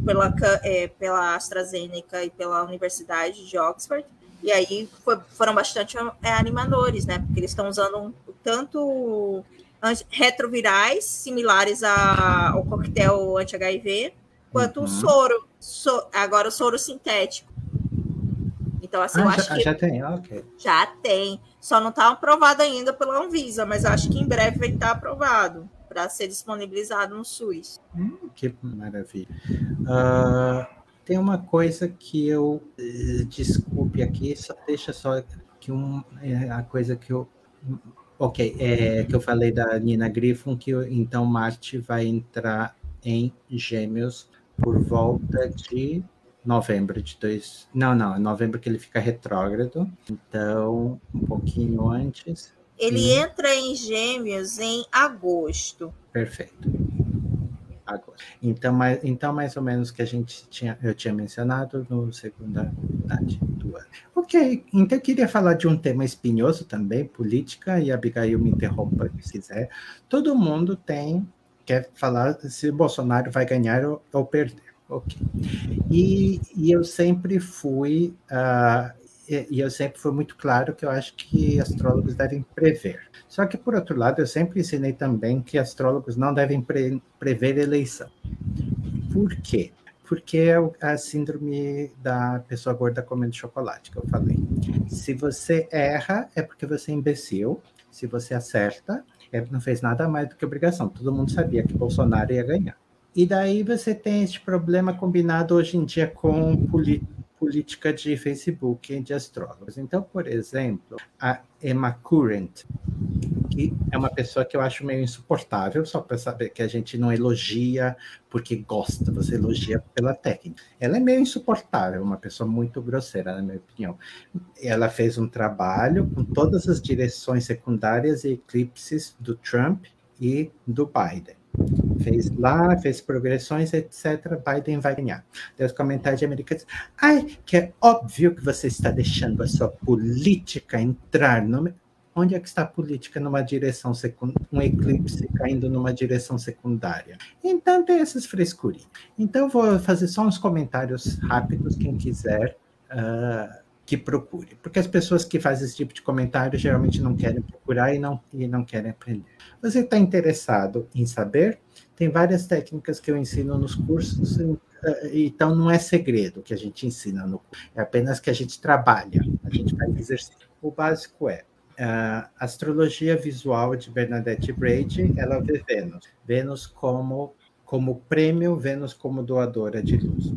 pela, é, pela AstraZeneca e pela Universidade de Oxford. E aí foi, foram bastante é, animadores, né? Porque eles estão usando tanto retrovirais similares a, ao coquetel anti-HIV, quanto uhum. o soro, so, agora o soro sintético. Então, assim, ah, eu já, acho que. Já tem, ok. Já tem. Só não está aprovado ainda pela Anvisa, mas acho que em breve vai estar aprovado para ser disponibilizado no SUS. Hum, que maravilha. Uh, tem uma coisa que eu. Uh, desculpe aqui, só deixa só que um, é a coisa que eu. Ok, é, que eu falei da Nina Griffin, que então Marte vai entrar em Gêmeos por volta de novembro de dois. Não, não, é novembro que ele fica retrógrado. Então, um pouquinho antes. Ele e... entra em Gêmeos em agosto. Perfeito. Agosto. Então, mais, então, mais ou menos que a gente tinha, eu tinha mencionado no segunda metade do ano. Ok, então eu queria falar de um tema espinhoso também, política, e a Abigail me interrompa se quiser. Todo mundo tem, quer falar se Bolsonaro vai ganhar ou, ou perder. Ok. E, e eu sempre fui, uh, e, eu sempre fui muito claro que eu acho que astrólogos devem prever. Só que, por outro lado, eu sempre ensinei também que astrólogos não devem pre, prever eleição. Por quê? porque é a síndrome da pessoa gorda comendo chocolate, que eu falei. Se você erra, é porque você é imbecil. Se você acerta, é, não fez nada mais do que obrigação. Todo mundo sabia que Bolsonaro ia ganhar. E daí você tem este problema combinado hoje em dia com política de Facebook e de astrólogos. Então, por exemplo, a Emma Current, que é uma pessoa que eu acho meio insuportável, só para saber que a gente não elogia porque gosta, você elogia pela técnica. Ela é meio insuportável, uma pessoa muito grosseira, na minha opinião. Ela fez um trabalho com todas as direções secundárias e eclipses do Trump e do Biden. Fez lá, fez progressões, etc. Biden vai ganhar. Os comentários de americanos. Ai, que é óbvio que você está deixando a sua política entrar no. Onde é que está a política numa direção secundária, um eclipse caindo numa direção secundária? Então tem essas frescurinhas. Então vou fazer só uns comentários rápidos, quem quiser. Uh, que procure. Porque as pessoas que fazem esse tipo de comentário geralmente não querem procurar e não, e não querem aprender. Você está interessado em saber? Tem várias técnicas que eu ensino nos cursos, eh, então não é segredo que a gente ensina no curso, é apenas que a gente trabalha, a gente faz exercício. O básico é a astrologia visual de Bernadette Brady, ela vê Vênus. Vênus como, como prêmio, Vênus como doadora de luz.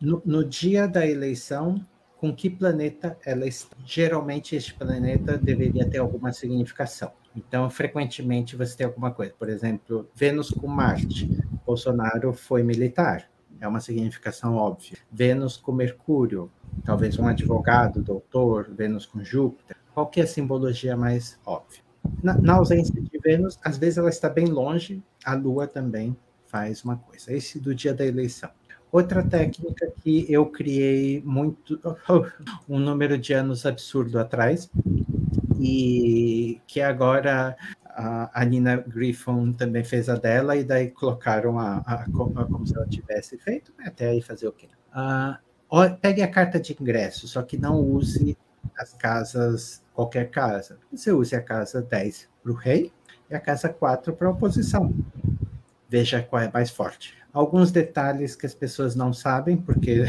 No, no dia da eleição, com que planeta ela está. Geralmente, este planeta deveria ter alguma significação. Então, frequentemente, você tem alguma coisa. Por exemplo, Vênus com Marte. Bolsonaro foi militar. É uma significação óbvia. Vênus com Mercúrio. Talvez um advogado, doutor. Vênus com Júpiter. Qual que é a simbologia mais óbvia? Na, na ausência de Vênus, às vezes ela está bem longe. A Lua também faz uma coisa. Esse do dia da eleição. Outra técnica que eu criei muito, um número de anos absurdo atrás, e que agora a, Nina Griffon também fez a dela, e daí colocaram a, a, a como se ela tivesse feito, né, até aí fazer o quê? Uh, pegue a carta de ingresso, só que não use as casas, qualquer casa. Você use a casa 10 para o rei e a casa 4 para a oposição. Veja qual é mais forte alguns detalhes que as pessoas não sabem, porque,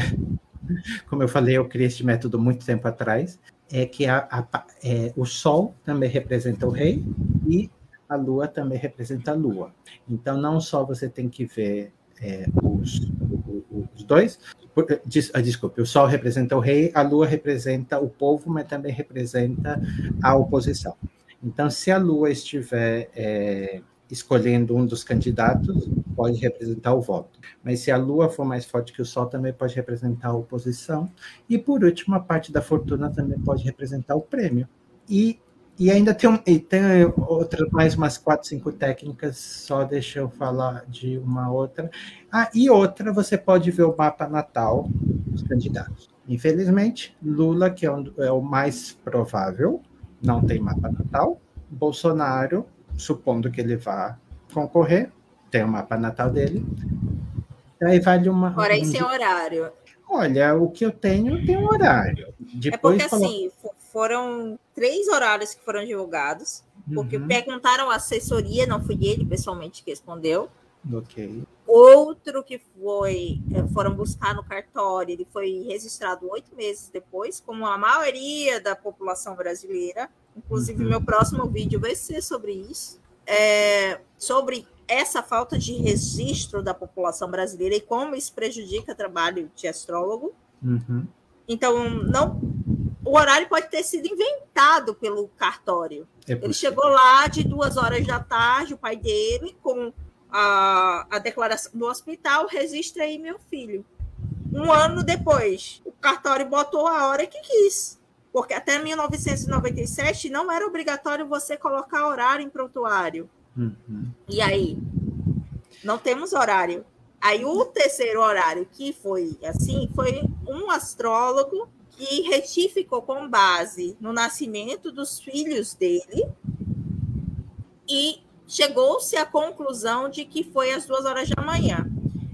como eu falei, eu criei este método muito tempo atrás, é que a, a, é, o Sol também representa o rei e a Lua também representa a Lua. Então, não só você tem que ver é, os, os, dois, ah, desculpe, o Sol representa o rei, a Lua representa o povo, mas também representa a oposição. Então, se a Lua estiver é, escolhendo um dos candidatos, pode representar o voto. Mas se a Lua for mais forte que o Sol, também pode representar a oposição. E, por último, a parte da fortuna também pode representar o prêmio. E, e ainda tem, um, e tem outras, mais umas quatro, cinco técnicas, só deixa eu falar de uma outra. Ah, e outra, você pode ver o mapa natal dos candidatos. Infelizmente, Lula, que é, um, é o mais provável, não tem mapa natal. Bolsonaro supondo que ele vá concorrer, tem o mapa natal dele. Aí vale uma. Porém, um... sem horário. Olha, o que eu tenho tem um horário. Depois é porque assim, foram três horários que foram divulgados, porque uhum. perguntaram à assessoria, não fui ele pessoalmente que respondeu. Ok. Outro que foi, é, foram buscar no cartório, ele foi registrado oito meses depois, como a maioria da população brasileira. Inclusive, uhum. meu próximo vídeo vai ser sobre isso. É, sobre essa falta de registro da população brasileira e como isso prejudica o trabalho de astrólogo. Uhum. Então, não, o horário pode ter sido inventado pelo cartório. É Ele chegou lá de duas horas da tarde, o pai dele, com a, a declaração do hospital, registra aí meu filho. Um ano depois, o cartório botou a hora que quis porque até 1997 não era obrigatório você colocar horário em prontuário. Uhum. E aí? Não temos horário. Aí o terceiro horário que foi assim foi um astrólogo que retificou com base no nascimento dos filhos dele e chegou-se à conclusão de que foi às duas horas da manhã.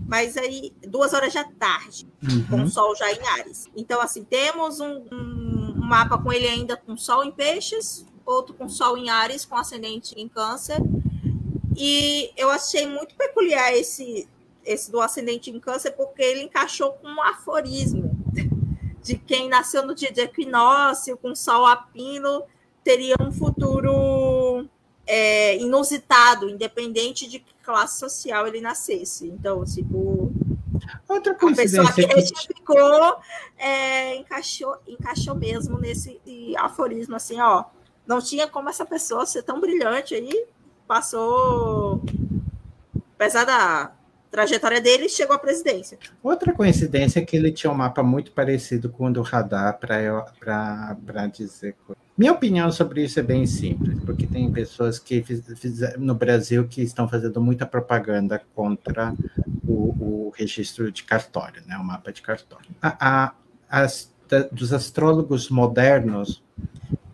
Mas aí, duas horas da tarde, uhum. com o sol já em Ares. Então, assim, temos um, um mapa com ele ainda com Sol em Peixes, outro com Sol em Ares, com ascendente em Câncer. E eu achei muito peculiar esse, esse do ascendente em câncer porque ele encaixou com um aforismo de quem nasceu no dia de equinócio, com sol a pino, teria um futuro é, inusitado, independente de que classe social ele nascesse. Então, tipo, Outra coincidência a pessoa que retificou é, encaixou, encaixou mesmo nesse aforismo, assim, ó. Não tinha como essa pessoa ser tão brilhante aí, passou, apesar da trajetória dele, chegou à presidência. Outra coincidência é que ele tinha um mapa muito parecido com o do radar para dizer minha opinião sobre isso é bem simples, porque tem pessoas que fiz, fiz, no Brasil que estão fazendo muita propaganda contra o, o registro de cartório, né, o mapa de cartório. A, a, as, da, dos astrólogos modernos,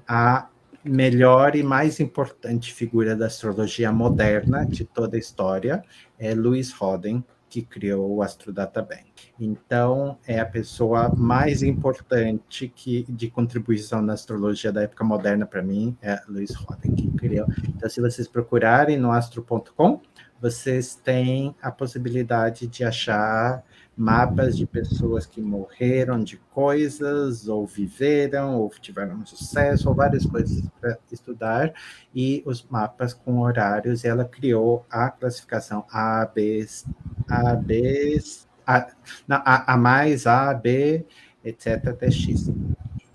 a melhor e mais importante figura da astrologia moderna de toda a história é Louis Roden, que criou o Astrodata Bank. Então, é a pessoa mais importante que, de contribuição na astrologia da época moderna para mim, é Louis Roden, que criou. Então, se vocês procurarem no astro.com, vocês têm a possibilidade de achar mapas de pessoas que morreram de coisas, ou viveram, ou tiveram sucesso, ou várias coisas para estudar, e os mapas com horários. Ela criou a classificação A, B, A, B, A, não, a, a mais, A, B, etc., até X.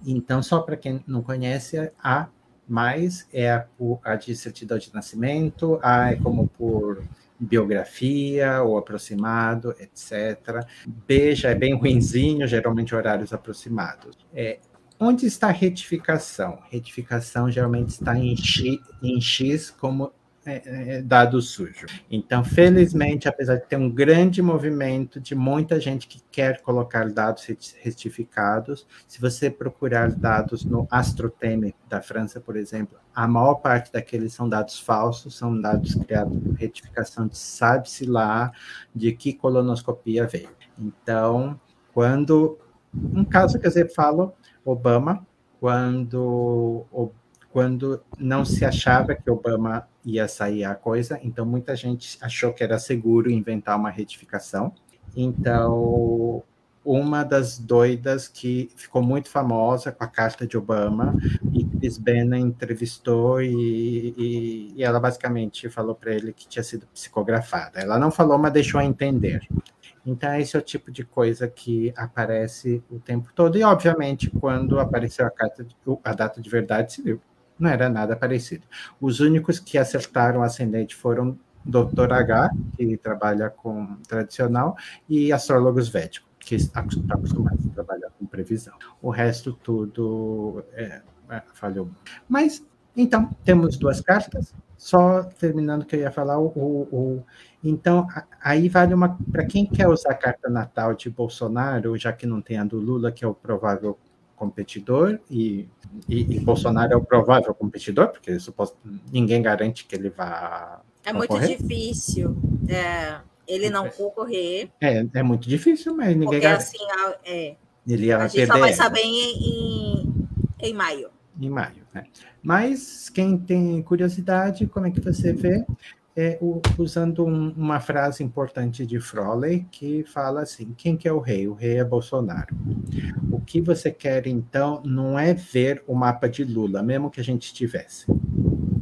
Então, só para quem não conhece, A mais é a, a de certidão de nascimento, A é como por biografia ou aproximado, etc. B já é bem ruinzinho, geralmente horários aproximados. É, onde está a retificação? Retificação geralmente está em X, em X como é, é, dado sujo. Então, felizmente, apesar de ter um grande movimento de muita gente que quer colocar dados retificados, se você procurar dados no Astroteme da França, por exemplo, a maior parte daqueles são dados falsos, são dados criados por retificação de sabe-se lá de que colonoscopia veio. Então, quando um caso que eu falo, Obama, quando quando não se achava que Obama ia sair a coisa, então muita gente achou que era seguro inventar uma retificação. Então, uma das doidas que ficou muito famosa com a carta de Obama, e Chris Bena entrevistou e, e, e ela basicamente falou para ele que tinha sido psicografada. Ela não falou, mas deixou a entender. Então, esse é o tipo de coisa que aparece o tempo todo. E, obviamente, quando apareceu a, carta, a data de verdade, se viu não era nada parecido. Os únicos que acertaram o ascendente foram Dr. H, que trabalha com tradicional, e astrólogos védicos, que está acostumado a trabalhar com previsão. O resto tudo é, é, falhou. Mas, então, temos duas cartas. Só terminando que eu ia falar, o, o então, aí vale uma. Para quem quer usar a carta natal de Bolsonaro, já que não tem a do Lula, que é o provável competidor e, e, e, Bolsonaro é o provável competidor, porque suposto, ninguém garante que ele vá. É concorrer. muito difícil é, ele não concorrer. É, é muito difícil, mas ninguém porque, garante. Assim, é, ele a gente só vai saber em, em, em maio. Em maio, né? Mas quem tem curiosidade, como é que você vê? É, usando um, uma frase importante de Froley, que fala assim: quem que é o rei? O rei é Bolsonaro. O que você quer, então, não é ver o mapa de Lula, mesmo que a gente tivesse.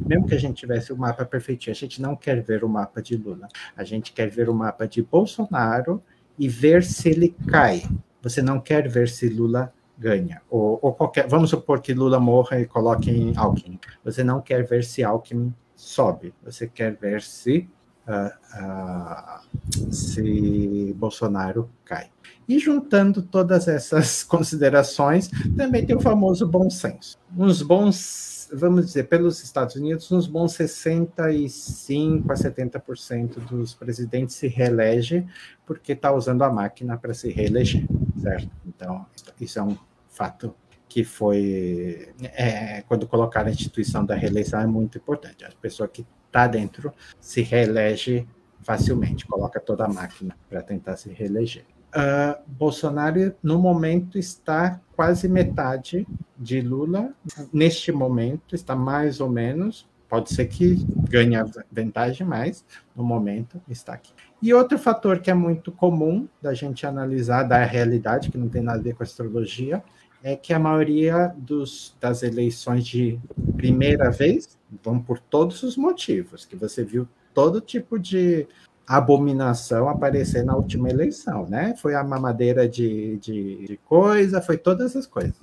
Mesmo que a gente tivesse o mapa perfeitinho, a gente não quer ver o mapa de Lula. A gente quer ver o mapa de Bolsonaro e ver se ele cai. Você não quer ver se Lula ganha. Ou, ou qualquer. Vamos supor que Lula morra e coloque em Alckmin. Você não quer ver se Alckmin sobe. Você quer ver se, uh, uh, se Bolsonaro cai. E juntando todas essas considerações, também tem o famoso bom senso. Uns bons, vamos dizer, pelos Estados Unidos, uns bons 65 a 70% dos presidentes se reelege porque está usando a máquina para se reeleger, certo? Então, isso é um fato que foi é, quando colocar a instituição da reeleição é muito importante. A pessoa que está dentro se reelege facilmente, coloca toda a máquina para tentar se reeleger. Uh, Bolsonaro, no momento, está quase metade de Lula. Neste momento, está mais ou menos. pode ser que ganhe vantagem, mas no momento está aqui. E outro fator que é muito comum da gente analisar da realidade, que não tem nada a ver com astrologia, é que a maioria dos, das eleições de primeira vez vão por todos os motivos, que você viu todo tipo de abominação aparecer na última eleição, né? Foi a mamadeira de, de, de coisa, foi todas as coisas.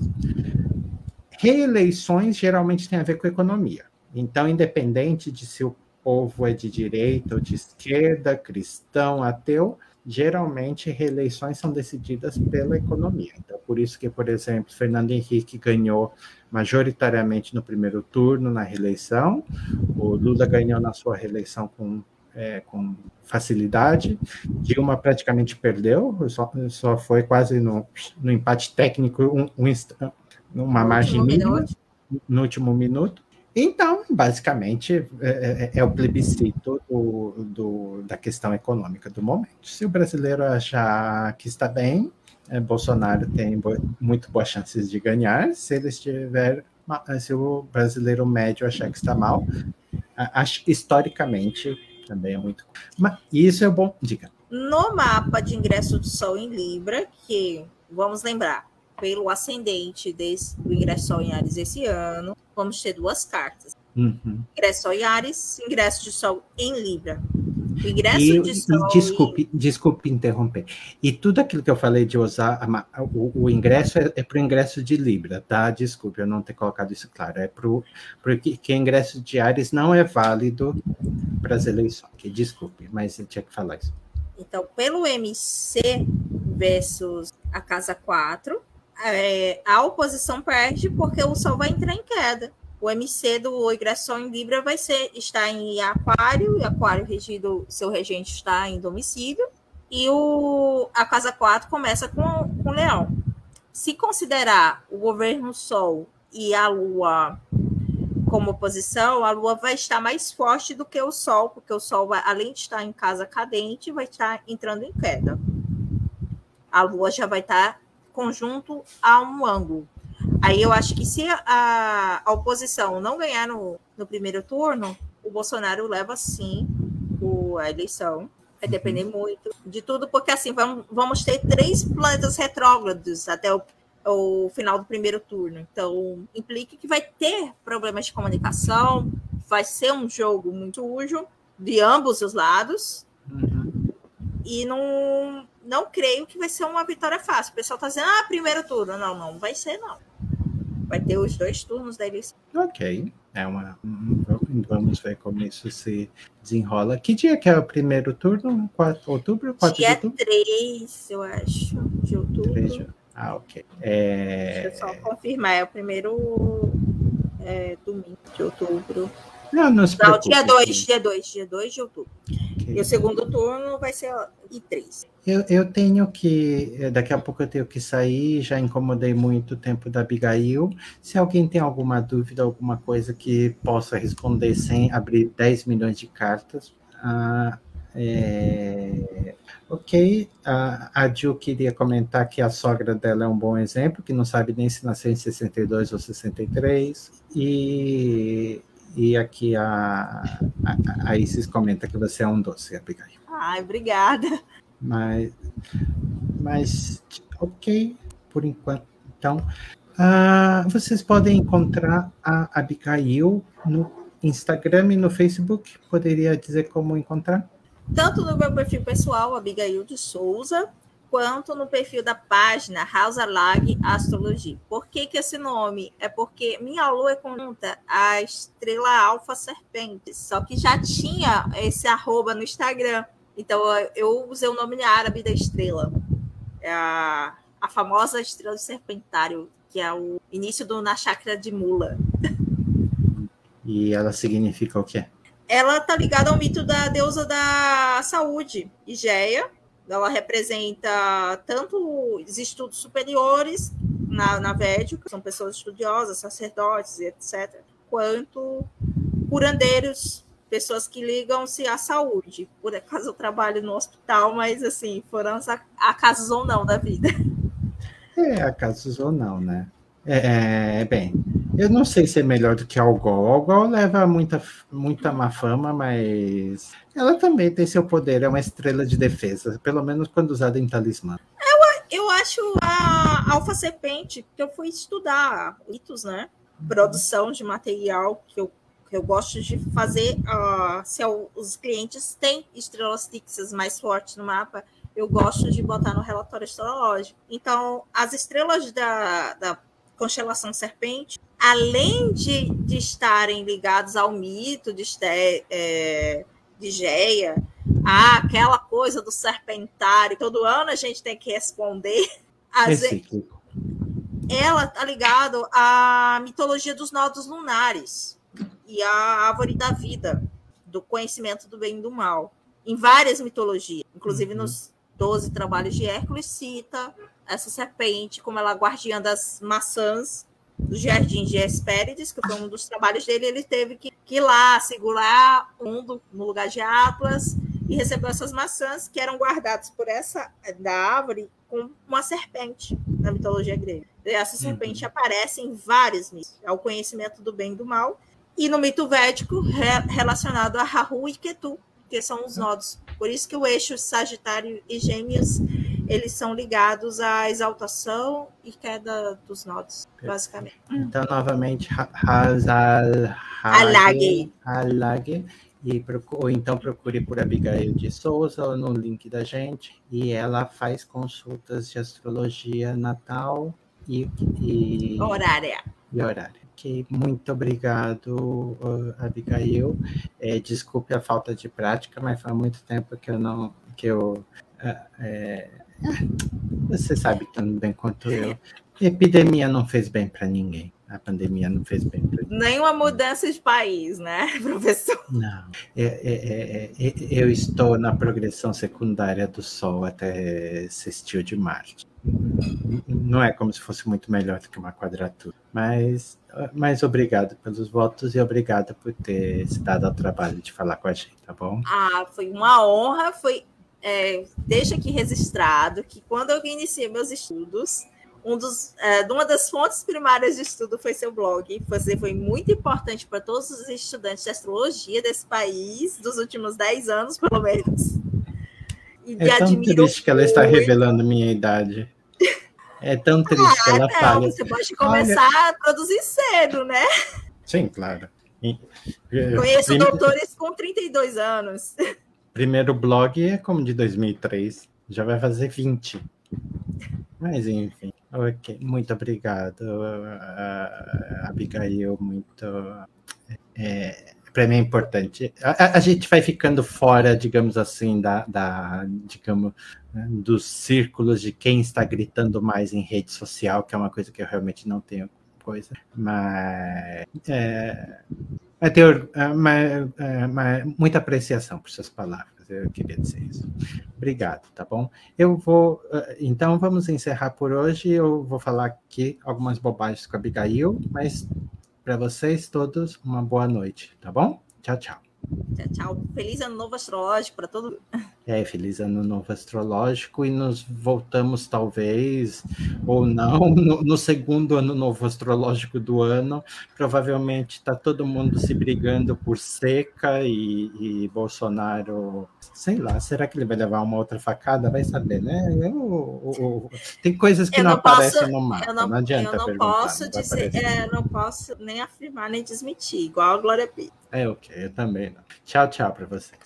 Reeleições geralmente tem a ver com economia. Então, independente de se o povo é de direita ou de esquerda, cristão, ateu, geralmente reeleições são decididas pela economia. Então, por isso que, por exemplo, Fernando Henrique ganhou majoritariamente no primeiro turno na reeleição, o Lula ganhou na sua reeleição com, é, com facilidade, Dilma praticamente perdeu, só, só foi quase no, no empate técnico, um, um, uma margem mínima, no último minuto. Então, basicamente, é, é, é o plebiscito do, do, da questão econômica do momento. Se o brasileiro achar que está bem, é, Bolsonaro tem bo muito boas chances de ganhar. Se ele estiver, se o brasileiro médio achar que está mal, acho, historicamente também é muito. Mas isso é bom. Diga. No mapa de ingresso do Sol em Libra, que vamos lembrar, pelo ascendente desse, do ingresso em Ares esse ano, vamos ter duas cartas. Uhum. Ingresso em Ares, ingresso de Sol em Libra. O ingresso e, de Sol. E desculpe, em... desculpe interromper. E tudo aquilo que eu falei de usar a, o, o, ingresso é, é para o ingresso de Libra, tá? Desculpe eu não ter colocado isso claro. É para porque que ingresso de Ares não é válido para as eleições. Desculpe, mas eu tinha que falar isso. Então, pelo MC versus a casa 4, é, a oposição perde porque o Sol vai entrar em queda. O MC do ingressão em Libra vai ser estar em Aquário, e Aquário regido, seu regente está em domicílio, e o, a casa 4 começa com, com Leão. Se considerar o governo Sol e a Lua como oposição, a Lua vai estar mais forte do que o Sol, porque o Sol, vai, além de estar em casa cadente, vai estar entrando em queda. A Lua já vai estar conjunto a um ângulo. Aí eu acho que se a, a oposição não ganhar no, no primeiro turno, o Bolsonaro leva sim o, a eleição. Vai depender uhum. muito de tudo, porque assim vamos, vamos ter três planetas retrógrados até o, o final do primeiro turno. Então, implica que vai ter problemas de comunicação, vai ser um jogo muito sujo de ambos os lados. Uhum. E não, não creio que vai ser uma vitória fácil. O pessoal está dizendo, ah, primeiro turno. Não, não vai ser, não. Vai ter os dois turnos da eleição. Ok. É uma. Vamos ver como isso se desenrola. Que dia que é o primeiro turno? 4 outubro? 4 dia de outubro? 3, eu acho, de outubro. 3 de... Ah, ok. É... Deixa eu só confirmar. É o primeiro é, domingo de outubro. Não, não se preocupe. Não, dia 2, dia 2, dia 2 de outubro. Okay. E o segundo turno vai ser e 3. Eu, eu tenho que, eh, daqui a pouco eu tenho que sair, já incomodei muito o tempo da Abigail. Se alguém tem alguma dúvida, alguma coisa que possa responder sem abrir 10 milhões de cartas, ah, é... Ok, a, a queria comentar que a sogra dela é um bom exemplo, que não sabe nem se nasceu em 62 ou 63, e, e aqui a, a, a Isis comenta que você é um doce, Abigail. Ai, obrigada. Mas, mas ok, por enquanto. Então, uh, vocês podem encontrar a Abigail no Instagram e no Facebook. Poderia dizer como encontrar? Tanto no meu perfil pessoal, Abigail de Souza, quanto no perfil da página House Lag Astrologia. Por que, que esse nome? É porque minha lua é a estrela Alfa Serpente, só que já tinha esse arroba no Instagram. Então eu usei o nome árabe da estrela. É a, a famosa estrela do serpentário, que é o início do na chakra de Mula. E ela significa o quê? Ela tá ligada ao mito da deusa da saúde, Igeia. Ela representa tanto os estudos superiores na, na Védica, são pessoas estudiosas, sacerdotes, etc., quanto curandeiros pessoas que ligam-se à saúde. Por acaso eu trabalho no hospital, mas assim, foram acasos ou não da vida. É, acasos ou não, né? É, é, bem, eu não sei se é melhor do que Algol. Algol leva muita, muita má fama, mas ela também tem seu poder, é uma estrela de defesa, pelo menos quando usada em talismã. Eu, eu acho a Alfa Serpente, que eu fui estudar mitos, né? Produção de material que eu, eu gosto de fazer. Uh, se os clientes têm estrelas fixas mais fortes no mapa, eu gosto de botar no relatório astrológico. Então, as estrelas da, da constelação serpente, além de, de estarem ligados ao mito de, é, de Geia, aquela coisa do serpentário, todo ano a gente tem que responder. As, ela está ligado à mitologia dos nodos lunares e à árvore da vida, do conhecimento do bem e do mal, em várias mitologias, inclusive uhum. nos 12 trabalhos de Hércules, cita essa serpente como ela é guardiã das maçãs do jardim de Hespérides, que foi um dos trabalhos dele, ele teve que, que ir lá segurar um do, no lugar de Atlas e recebeu essas maçãs que eram guardadas por essa da árvore com uma serpente na mitologia grega. E essa serpente uhum. aparece em vários mitos, ao conhecimento do bem e do mal, e no mito védico re, relacionado a Rahu e Ketu, que são os nodos. Por isso que o eixo Sagitário e Gêmeos eles são ligados à exaltação e queda dos nodos, basicamente. Então, novamente, Halag. Halag. E ou então procure por Abigail de Souza no link da gente. E ela faz consultas de astrologia natal e, e horária. E horária. Okay. Muito obrigado, Abigail. É, desculpe a falta de prática, mas faz muito tempo que eu não que eu é, você sabe tão bem quanto eu. A epidemia não fez bem para ninguém. A pandemia não fez bem para ninguém. Nenhuma mudança de país, né, professor? Não. É, é, é, eu estou na progressão secundária do Sol até sextil de Marte. Não é como se fosse muito melhor do que uma quadratura. Mas, mas obrigado pelos votos e obrigado por ter se dado ao trabalho de falar com a gente, tá bom? Ah, foi uma honra. Foi é, deixo aqui registrado que quando eu iniciei meus estudos, um dos, é, uma das fontes primárias de estudo foi seu blog. Você foi muito importante para todos os estudantes de astrologia desse país, dos últimos 10 anos, pelo menos. E é tão triste que ela está revelando minha idade. É tão triste ah, que ela não, fala. Você pode começar Olha... a produzir cedo, né? Sim, claro. Conheço doutores com 32 anos. Primeiro blog é como de 2003, já vai fazer 20. Mas enfim, ok, muito obrigado, Abigail, muito. É, para mim é importante. A, a, gente vai ficando fora, digamos assim, da, da digamos, dos círculos de quem está gritando mais em rede social, que é uma coisa que eu realmente não tenho coisa. Mas é, é ter é, mas, é, muita apreciação por suas palavras. Eu queria dizer isso. Obrigado, tá bom? Eu vou. É, então, vamos encerrar por hoje. Eu vou falar aqui algumas bobagens com a Abigail, mas para vocês todos, uma boa noite, tá bom? Tchau, tchau. Tchau, tchau. Feliz ano novo astrológico para todo mundo. É, feliz ano novo astrológico e nos voltamos, talvez, ou não, no, no segundo ano novo astrológico do ano. Provavelmente está todo mundo se brigando por seca e, e, Bolsonaro, sei lá, será que ele vai levar uma outra facada? Vai saber, né? Eu, eu, eu, tem coisas que não, não, aparecem posso, no mapa, não, não, adianta eu não Posso dizer, é, não posso nem afirmar nem desmentir, igual a Glória Pires. É ok, eu também não. Tchau, tchau para vocês.